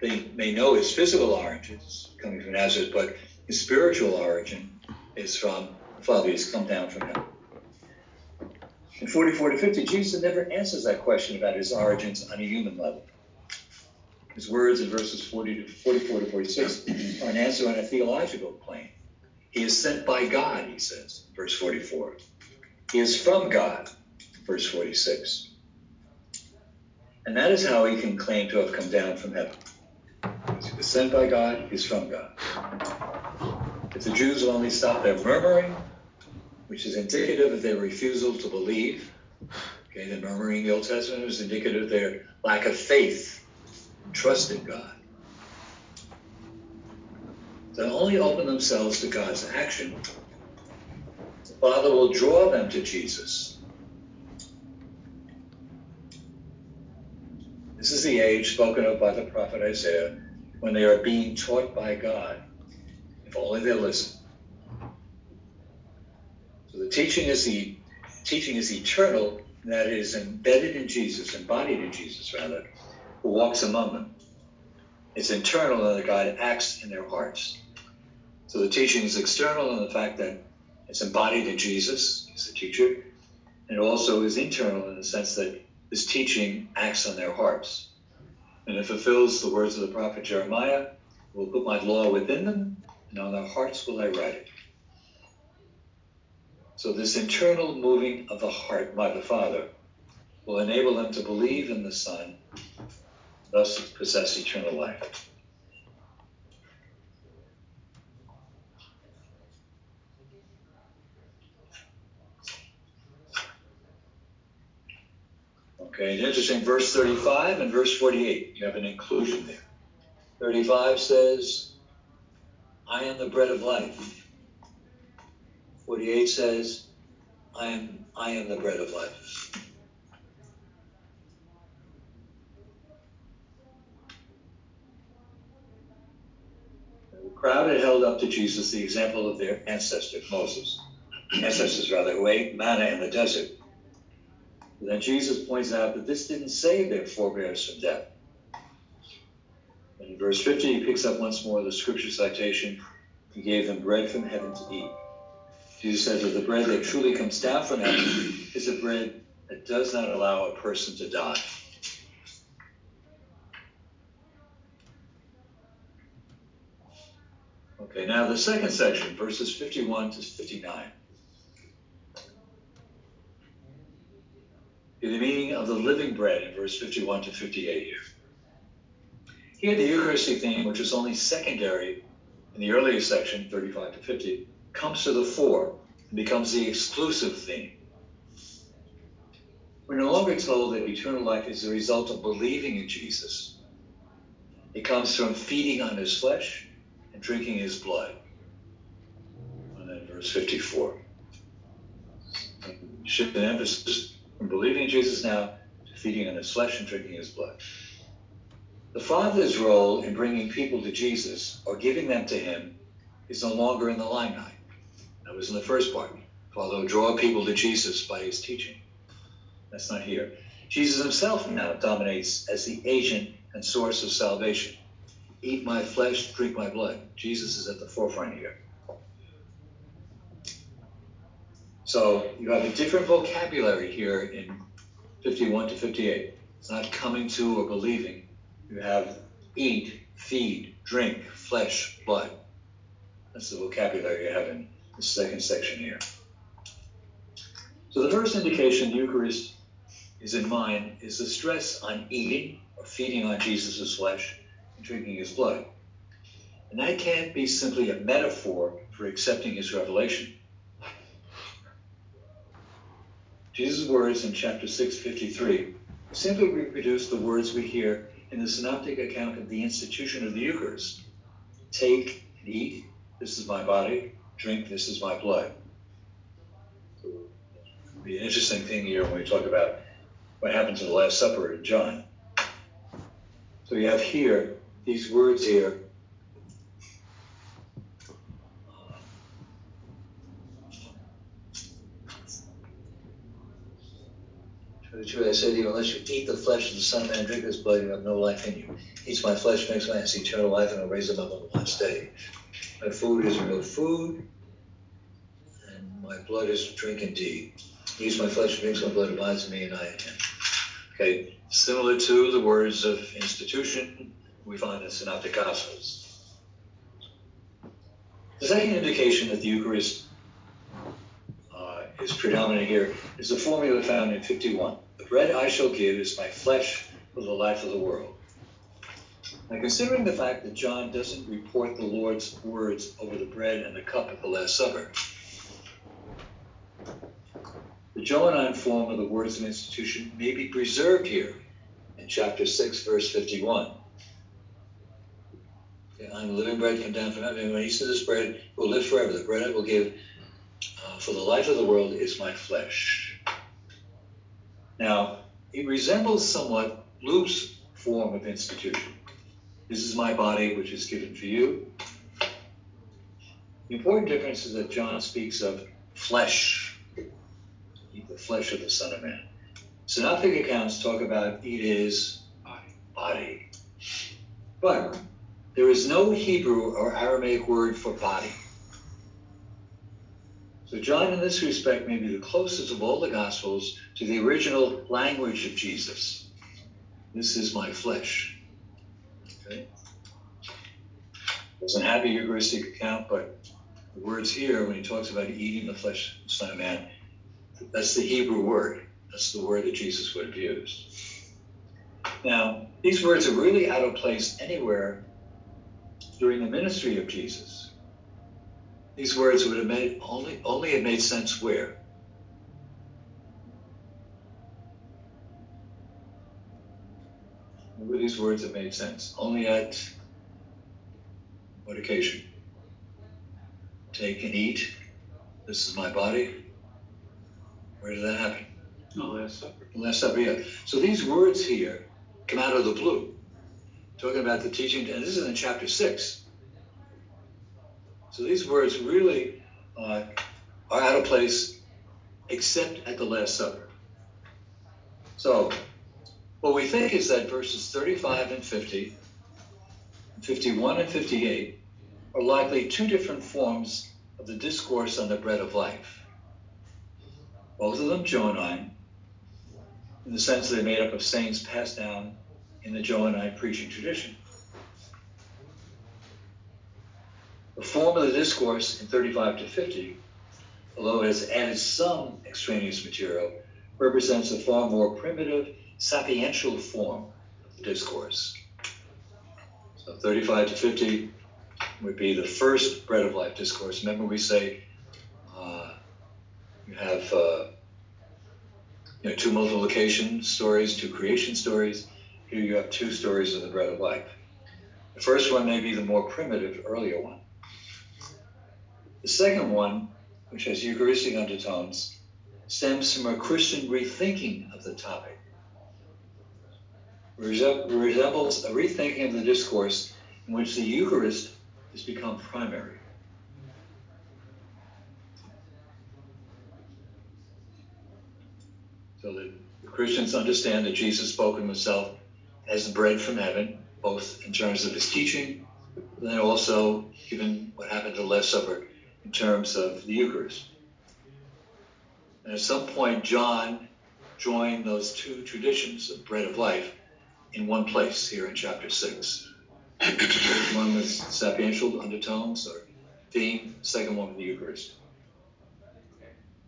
they may know his physical origins coming from Nazareth, but his spiritual origin is from the Father. He's come down from heaven. In 44 to 50, Jesus never answers that question about his origins on a human level. His words in verses 40 to 44 to 46 are an answer on a theological plane. He is sent by God, he says, verse 44. Is from God, verse 46. And that is how he can claim to have come down from heaven. He was sent by God, he's from God. If the Jews will only stop their murmuring, which is indicative of their refusal to believe, okay, the murmuring in the Old Testament is indicative of their lack of faith and trust in God. They'll only open themselves to God's action, Father will draw them to Jesus This is the age spoken of by the prophet Isaiah when they are being taught by God, if only they listen. So the teaching is the teaching is eternal, that is embedded in Jesus, embodied in Jesus rather, who walks among them. It's internal and that God acts in their hearts. So the teaching is external in the fact that it's embodied in Jesus, he's the teacher, and it also is internal in the sense that this teaching acts on their hearts. And it fulfills the words of the prophet Jeremiah will put my law within them, and on their hearts will I write it. So, this internal moving of the heart by the Father will enable them to believe in the Son, thus possess eternal life. Okay, interesting. Verse 35 and verse 48, you have an inclusion there. 35 says, I am the bread of life. 48 says, I am, I am the bread of life. The crowd had held up to Jesus the example of their ancestor, Moses, ancestors rather, who ate manna in the desert. But then Jesus points out that this didn't save their forebears from death. In verse 50, he picks up once more the scripture citation He gave them bread from heaven to eat. Jesus says that the bread that truly comes down from heaven is a bread that does not allow a person to die. Okay, now the second section, verses 51 to 59. The meaning of the living bread in verse 51 to 58 here. Here, the Eucharistic theme, which is only secondary in the earlier section, 35 to 50, comes to the fore and becomes the exclusive theme. We're no longer told that eternal life is the result of believing in Jesus. It comes from feeding on his flesh and drinking his blood. And then verse 54. Shift the emphasis from believing in Jesus now to feeding on his flesh and drinking his blood. The Father's role in bringing people to Jesus or giving them to him is no longer in the limelight. That was in the first part. Father draw people to Jesus by his teaching. That's not here. Jesus himself now dominates as the agent and source of salvation. Eat my flesh, drink my blood. Jesus is at the forefront here. So you have a different vocabulary here in 51 to 58. It's not coming to or believing. You have eat, feed, drink, flesh, blood. That's the vocabulary you have in the second section here. So the first indication the Eucharist is in mind is the stress on eating or feeding on Jesus' flesh and drinking his blood. And that can't be simply a metaphor for accepting his revelation. Jesus' words in chapter 653 simply reproduce the words we hear in the synoptic account of the institution of the Eucharist. take and eat, this is my body, drink, this is my blood. The interesting thing here when we talk about what happens in the Last Supper in John. So you have here, these words here. Truly, I say to you, unless you eat the flesh of the Son of Man, and drink his blood, you have no life in you. Eats my flesh, makes my has eternal life, and I'll raise him up on the last day. My food is real food, and my blood is drink indeed. Eats my flesh, and drinks my blood, abides in me, and I in him. Okay, similar to the words of institution we find in Synoptic Gospels. The second indication that the Eucharist uh, is predominant here is the formula found in 51. Bread I shall give is my flesh for the life of the world. Now, considering the fact that John doesn't report the Lord's words over the bread and the cup at the Last Supper, the Johannine form of the words of institution may be preserved here in chapter 6, verse 51. I'm the living bread come down from heaven. When he says this bread will live forever, the bread I will give uh, for the life of the world is my flesh. Now, it resembles somewhat Luke's form of institution. This is my body, which is given for you. The important difference is that John speaks of flesh the flesh of the Son of Man. Synoptic accounts talk about it is body. But there is no Hebrew or Aramaic word for body. So John, in this respect, may be the closest of all the Gospels to the original language of Jesus. This is my flesh. Okay? Doesn't have a Eucharistic account, but the words here, when he talks about eating the flesh of the Son of Man, that's the Hebrew word. That's the word that Jesus would have used. Now, these words are really out of place anywhere during the ministry of Jesus. These words would have made only only have made sense where? These words have made sense? Only at what occasion? Take and eat. This is my body. Where did that happen? The Last Supper. The Last Supper, yeah. So these words here come out of the blue, talking about the teaching, and this is in chapter 6. So these words really uh, are out of place except at the Last Supper. So what we think is that verses 35 and 50, 51 and 58 are likely two different forms of the discourse on the bread of life both of them Johannine, in the sense that they're made up of sayings passed down in the Johannine preaching tradition. The form of the discourse in 35 to 50, although it has added some extraneous material, represents a far more primitive, sapiential form of discourse. So 35 to 50 would be the first bread of life discourse. Remember, we say uh, you have uh, you know, two multiplication stories, two creation stories. Here you have two stories of the bread of life. The first one may be the more primitive, earlier one. The second one, which has Eucharistic undertones, stems from a Christian rethinking of the topic. Resembles a rethinking of the discourse in which the Eucharist has become primary. So that Christians understand that Jesus spoke of himself as bread from heaven, both in terms of his teaching, and then also given what happened to the Last Supper in terms of the Eucharist. And at some point, John joined those two traditions of bread of life in one place here in chapter 6. one with sapiential undertones or theme, second one with the Eucharist.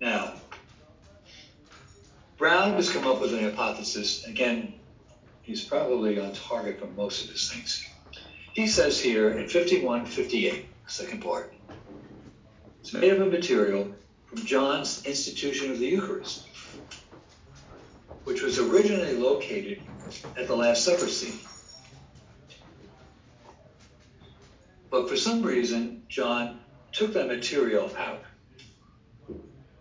Now, Brown has come up with an hypothesis. Again, he's probably on target for most of his things. He says here in 5158, second part, it's made of a material from John's institution of the Eucharist, which was originally located at the Last Supper scene. But for some reason, John took that material out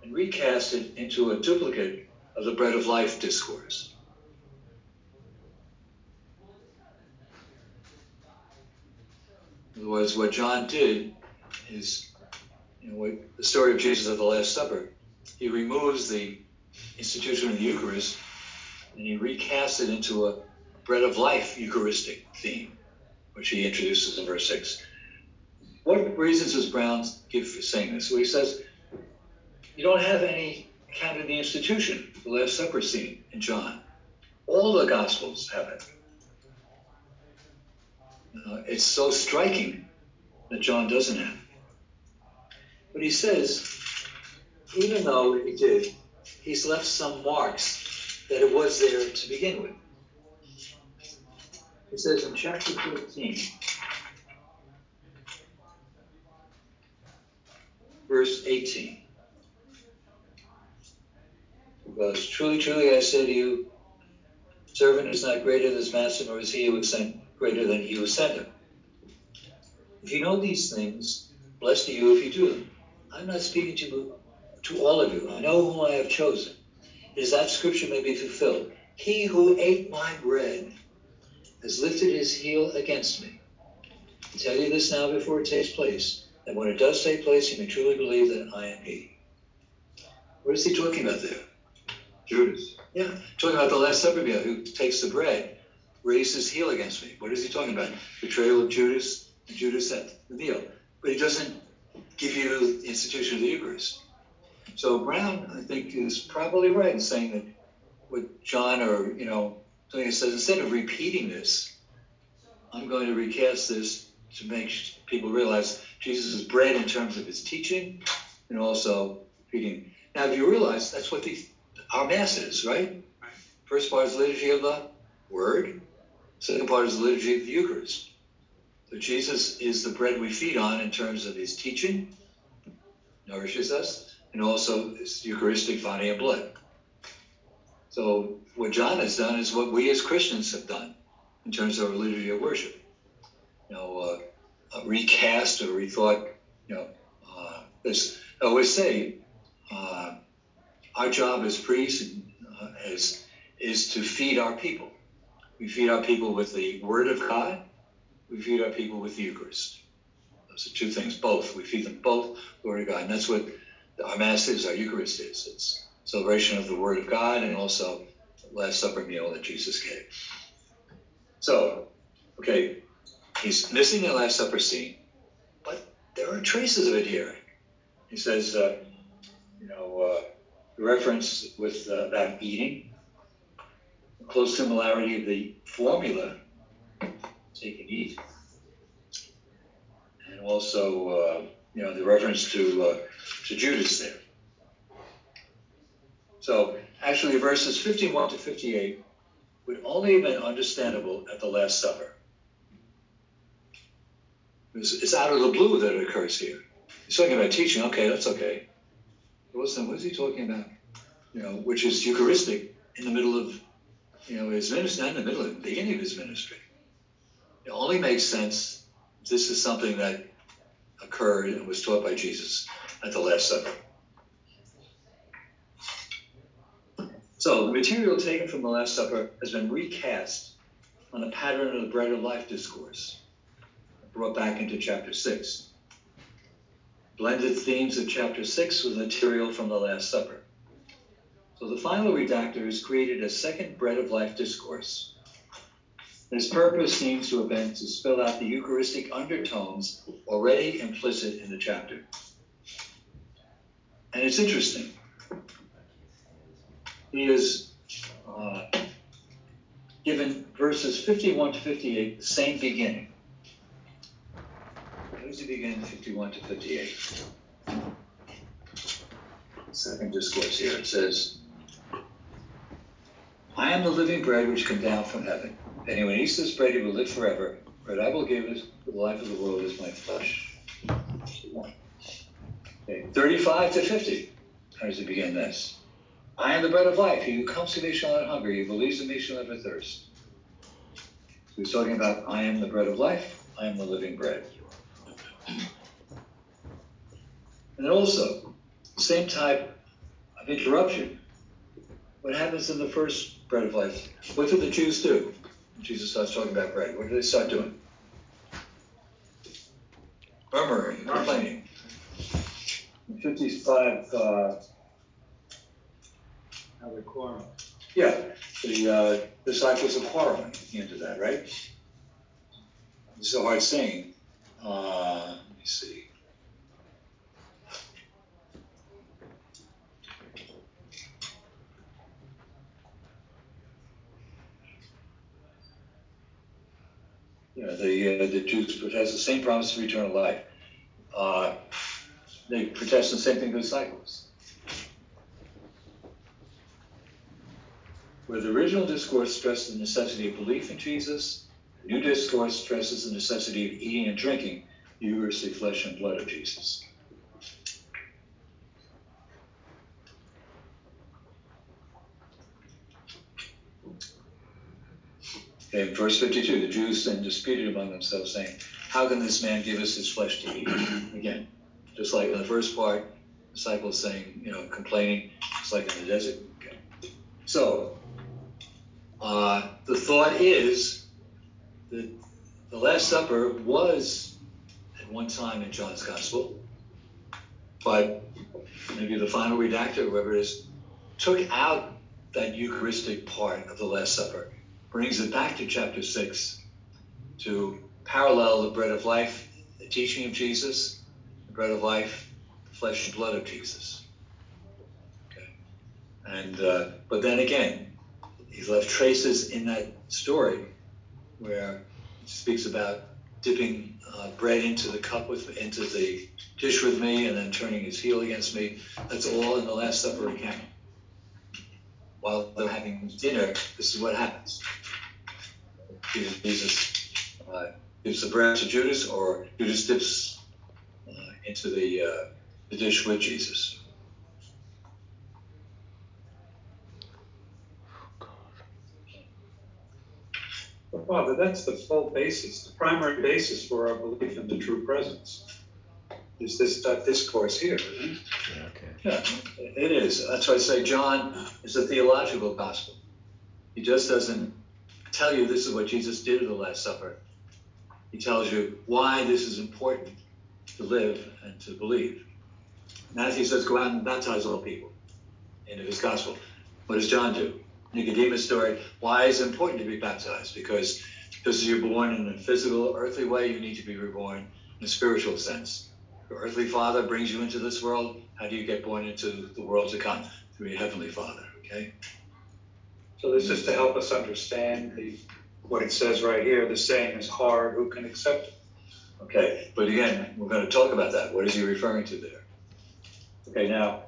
and recast it into a duplicate of the bread of life discourse. In other words, what John did is, you know, what, the story of Jesus at the Last Supper, he removes the institution of the Eucharist and he recasts it into a bread of life Eucharistic theme, which he introduces in verse 6. What reasons does Brown give for saying this? Well, he says, you don't have any account of the institution, the Last Supper scene in John. All the Gospels have it. Uh, it's so striking that John doesn't have it. But he says, even though he did, he's left some marks that it was there to begin with. It says in chapter 15, verse 18. Because truly, truly, I say to you, servant is not greater than his master, nor is he who sent greater than he who sent him. If you know these things, blessed are you if you do them. I'm not speaking to, to all of you. I know whom I have chosen. Is that scripture may be fulfilled. He who ate my bread has lifted his heel against me. I tell you this now before it takes place, that when it does take place, you may truly believe that I am he. What is he talking about there? Judas. Yeah, talking about the Last Supper meal, who takes the bread, raises his heel against me. What is he talking about? Betrayal of Judas, Judas at the meal. But he doesn't give you the institution of the Eucharist. So Brown, I think, is probably right in saying that what John or, you know, something says, instead of repeating this, I'm going to recast this to make people realize Jesus is bread in terms of his teaching and also feeding. Now, if you realize that's what the, our Mass is, right? First part is the liturgy of the Word. Second part is the liturgy of the Eucharist. So Jesus is the bread we feed on in terms of his teaching, nourishes us, and also his Eucharistic body and blood. So what John has done is what we as Christians have done in terms of our liturgy of worship. You know, uh, recast or rethought. You know, uh, this I always say, uh, our job as priests uh, is is to feed our people. We feed our people with the Word of God. We feed our people with the Eucharist. Those are two things. Both. We feed them both Word of God, and that's what our Mass is. Our Eucharist is. It's celebration of the Word of God and also the Last Supper meal that Jesus gave. So, okay, he's missing the Last Supper scene, but there are traces of it here. He says, uh, you know, uh, the reference with uh, that eating, close similarity of the formula, take and eat, and also, uh, you know, the reference to uh, to Judas there. So actually, verses 51 to 58 would only have been understandable at the Last Supper. It's, out of the blue that it occurs here. He's talking about teaching. Okay, that's okay. What's what is he talking about? You know, which is Eucharistic in the middle of, you know, his ministry, not in the middle of the beginning of his ministry. It only makes sense. This is something that occurred and was taught by Jesus at the Last Supper. So the material taken from the Last Supper has been recast on the pattern of the bread of life discourse, brought back into chapter 6. Blended themes of chapter 6 with material from the Last Supper. So the final redactor has created a second bread of life discourse. His purpose seems to have been to spill out the Eucharistic undertones already implicit in the chapter. And it's interesting he is uh, given verses 51 to 58 the same beginning. How does he begin 51 to 58? Second discourse here. It says, I am the living bread which come down from heaven. If anyone eats this bread, he will live forever. Bread I will give is the life of the world is my flesh. Okay, 35 to 50. How does he begin this? I am the bread of life. He who comes to me shall not hunger. He who believes in me shall never thirst. So he's talking about I am the bread of life. I am the living bread. And also, same type of interruption. What happens in the first bread of life? What did the Jews do? Jesus starts talking about bread. What do they start doing? Murmuring, complaining. 55. Uh, quarrel. Yeah, the uh, disciples are quarreling of that, right? It's a hard saying. Uh, let me see. Yeah, the uh, the Jews protest the same promise of eternal life. Uh, they protest the same thing to the disciples. Where the original discourse stressed the necessity of belief in Jesus, the new discourse stresses the necessity of eating and drinking the Eucharistic flesh and blood of Jesus. In verse 52, the Jews then disputed among themselves, saying, How can this man give us his flesh to eat? Again, just like in the first part, disciples saying, you know, complaining, just like in the desert. So, uh, the thought is that the Last Supper was at one time in John's Gospel, but maybe the final redactor, whoever it is, took out that Eucharistic part of the Last Supper brings it back to chapter 6 to parallel the bread of life, the teaching of Jesus, the bread of life, the flesh and blood of Jesus. Okay. And uh, but then again, he's left traces in that story where he speaks about dipping uh, bread into the cup with into the dish with me and then turning his heel against me. That's all in the Last Supper account. While they're having dinner, this is what happens. Jesus uh, gives the bread to Judas, or Judas dips into the, uh, the dish with Jesus. Well, Father, that's the full basis, the primary basis for our belief in the true presence. Is this uh, discourse here? Yeah, okay. Yeah, it is. That's why I say John is a theological gospel. He just doesn't tell you this is what Jesus did at the Last Supper. He tells you why this is important to live and to believe. Matthew says, go out and baptize all people. End of his gospel. What does John do? Nicodemus story. Why is it important to be baptized? Because because you're born in a physical, earthly way, you need to be reborn in a spiritual sense. Your earthly father brings you into this world. How do you get born into the world to come? Through your heavenly father. Okay. So this is to help us understand the, what it says right here. The saying is hard. Who can accept it? Okay, but again, we're going to talk about that. What is he referring to there? Okay, now,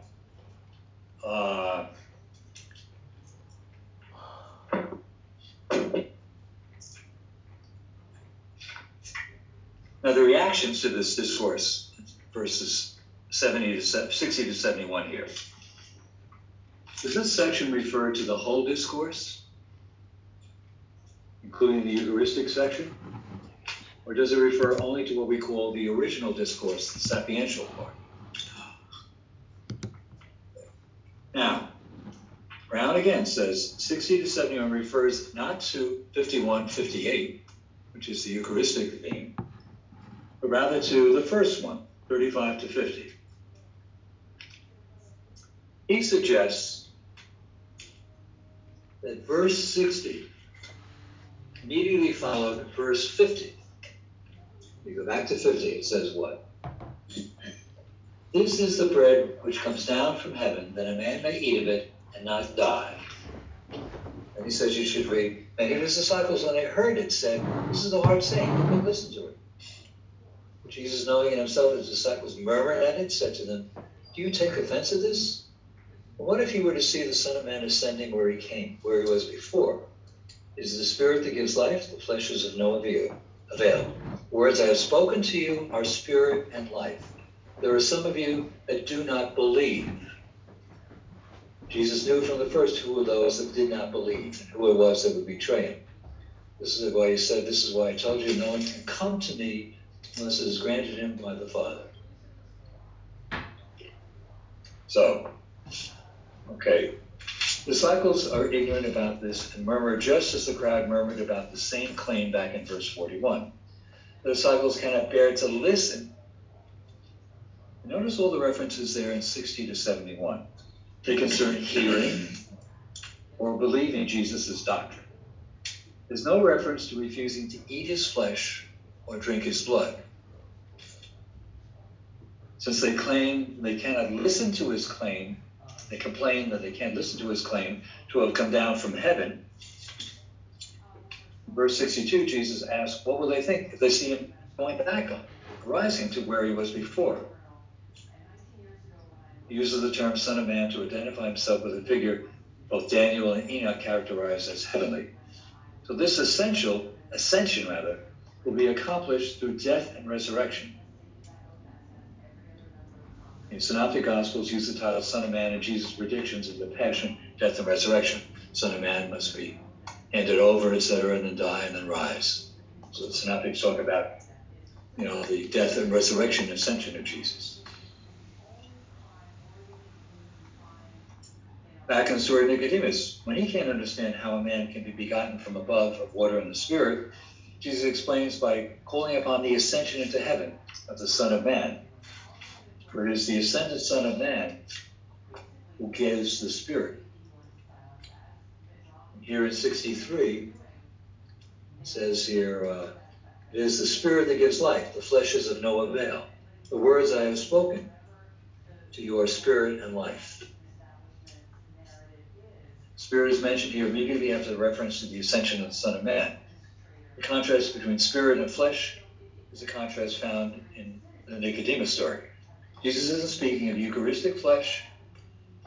uh, now the reactions to this discourse, verses 70 to 60 to 71 here. Does this section refer to the whole discourse, including the Eucharistic section? Or does it refer only to what we call the original discourse, the sapiential part? Now, Brown again says 60 to 71 refers not to 51 58, which is the Eucharistic theme, but rather to the first one, 35 to 50. He suggests that verse 60 immediately followed verse 50. You go back to 50, it says what? This is the bread which comes down from heaven, that a man may eat of it and not die. And he says you should read. Many of his disciples, when they heard it, said, This is a hard saying, who listen to it? Jesus, knowing in himself his disciples murmured at it, said to them, Do you take offense at this? What if you were to see the Son of Man ascending where he came, where he was before? Is the Spirit that gives life, the flesh is of no avail. Avail. Words I have spoken to you are spirit and life. There are some of you that do not believe. Jesus knew from the first who were those that did not believe and who it was that would betray him. This is why he said, This is why I told you, no one can come to me unless it is granted him by the Father. So, okay. The disciples are ignorant about this and murmur just as the crowd murmured about the same claim back in verse 41. The disciples cannot bear to listen. Notice all the references there in 60 to 71. They concern hearing or believing Jesus' doctrine. There's no reference to refusing to eat his flesh or drink his blood. Since they claim they cannot listen to his claim, they complain that they can't listen to his claim to have come down from heaven. Verse 62, Jesus asks, What will they think if they see him going back, rising to where he was before? He uses the term Son of Man to identify himself with a figure both Daniel and Enoch characterized as heavenly. So this essential ascension rather will be accomplished through death and resurrection. In Synoptic Gospels use the title Son of Man and Jesus' predictions of the passion, death, and resurrection. Son of Man must be handed over, etc., and then die and then rise. So the Synoptics talk about, you know, the death and resurrection and ascension of Jesus. Back in the story of Nicodemus, when he can't understand how a man can be begotten from above of water and the Spirit, Jesus explains by calling upon the ascension into heaven of the Son of Man for it is the ascended Son of Man who gives the Spirit. Here in 63, it says here, uh, it is the Spirit that gives life. The flesh is of no avail. The words I have spoken to you are spirit and life. Spirit is mentioned here immediately after the reference to the ascension of the Son of Man. The contrast between spirit and flesh is a contrast found in the Nicodemus story. Jesus isn't speaking of Eucharistic flesh,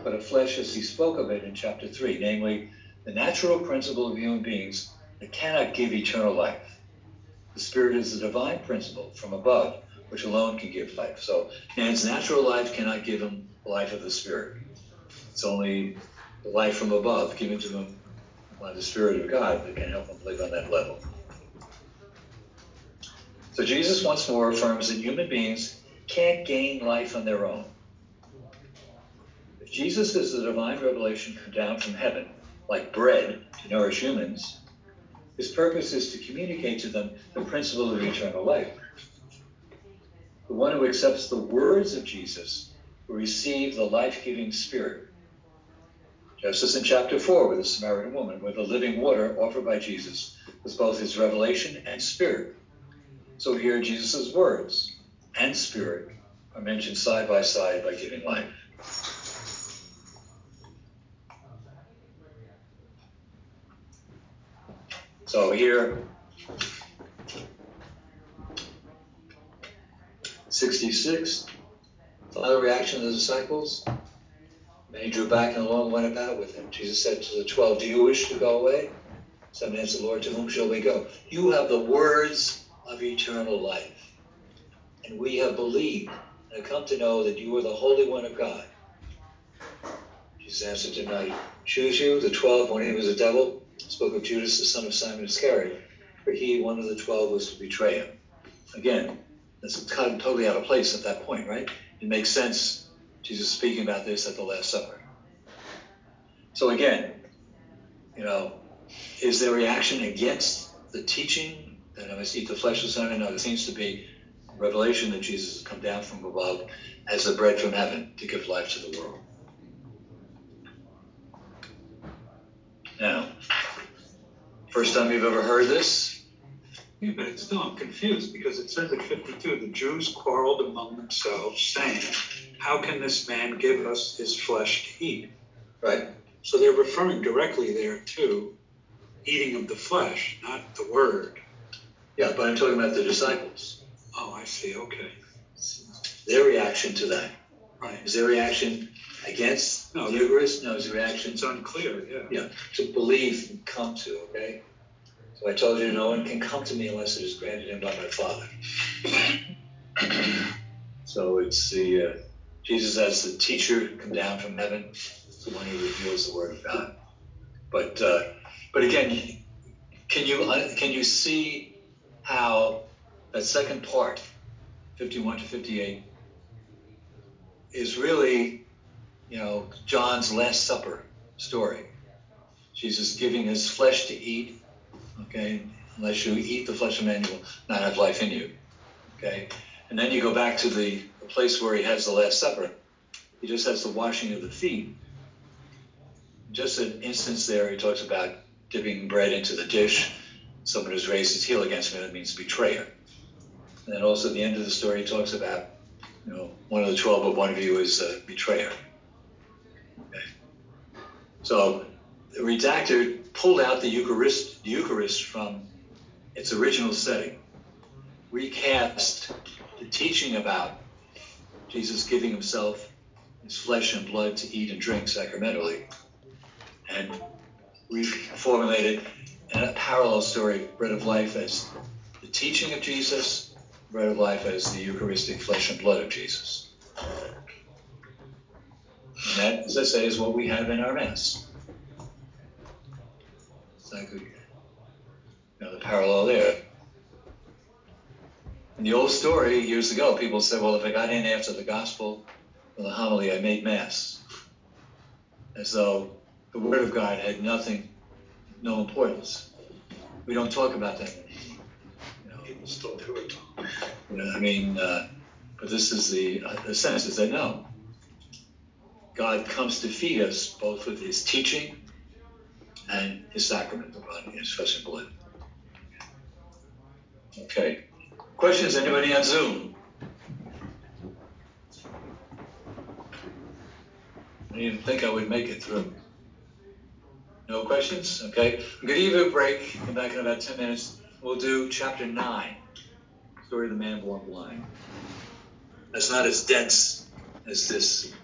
but of flesh as he spoke of it in chapter 3, namely the natural principle of human beings that cannot give eternal life. The Spirit is the divine principle from above, which alone can give life. So man's natural life cannot give him life of the Spirit. It's only the life from above given to him by the Spirit of God that can help him live on that level. So Jesus once more affirms that human beings can't gain life on their own. If Jesus is the divine revelation come down from heaven, like bread to nourish humans, his purpose is to communicate to them the principle of eternal life. The one who accepts the words of Jesus will receive the life giving Spirit. Just as in chapter 4 with the Samaritan woman, where the living water offered by Jesus was both his revelation and spirit. So here Jesus' words and spirit are mentioned side by side by giving life. So here, 66, final reaction of the disciples. Many drew back and along went about with him. Jesus said to the twelve, Do you wish to go away? Some answered, Lord, to whom shall we go? You have the words of eternal life and we have believed and have come to know that you are the Holy One of God. Jesus answered tonight, choose you, the twelve, when he was a devil, spoke of Judas, the son of Simon Iscariot, for he, one of the twelve, was to betray him. Again, that's kind of totally out of place at that point, right? It makes sense, Jesus speaking about this at the Last Supper. So again, you know, is there reaction against the teaching that I must eat the flesh of the Son? No, it seems to be revelation that Jesus has come down from above as the bread from heaven to give life to the world. Now, first time you've ever heard this? Yeah, but still I'm confused because it says at 52 the Jews quarreled among themselves, saying, How can this man give us his flesh to eat? Right. So they're referring directly there to eating of the flesh, not the word. Yeah, but I'm talking about the disciples. I see. Okay. Their reaction to that. Right. Is their reaction against no, the Eucharist? No, is reaction. It's unclear, yeah. Yeah, to believe and come to, okay? So I told you no one can come to me unless it is granted him by my Father. <clears throat> so it's the uh, Jesus as the teacher come down from heaven, the one who reveals the Word of God. But uh, but again, can you uh, can you see how that second part 51 to 58, is really, you know, John's Last Supper story. Jesus giving his flesh to eat, okay? Unless you eat the flesh of man, you will not have life in you, okay? And then you go back to the, the place where he has the Last Supper. He just has the washing of the feet. Just an instance there, he talks about dipping bread into the dish. Someone who's raised his heel against me, that means betrayer. And then also at the end of the story, he talks about, you know, one of the 12, but one of you is a betrayer. Okay. So the redactor pulled out the Eucharist, the Eucharist from its original setting, recast the teaching about Jesus giving himself his flesh and blood to eat and drink sacramentally, and reformulated a parallel story bread of life as the teaching of Jesus, bread of life as the Eucharistic flesh and blood of Jesus. And that, as I say, is what we have in our Mass. Know, the parallel there. In the old story years ago, people said, well, if I got in after the gospel or the homily, I made Mass. As though the Word of God had nothing, no importance. We don't talk about that. You know, people still do it. You know, I mean, uh, but this is the, uh, the sense is that no. God comes to feed us both with his teaching and his sacrament, the body, his flesh and blood. Okay. Questions? Anybody on Zoom? I didn't think I would make it through. No questions? Okay. I'm going to give you a break. Come back in about 10 minutes. We'll do chapter 9, Story of the Man Born Blind. That's not as dense as this.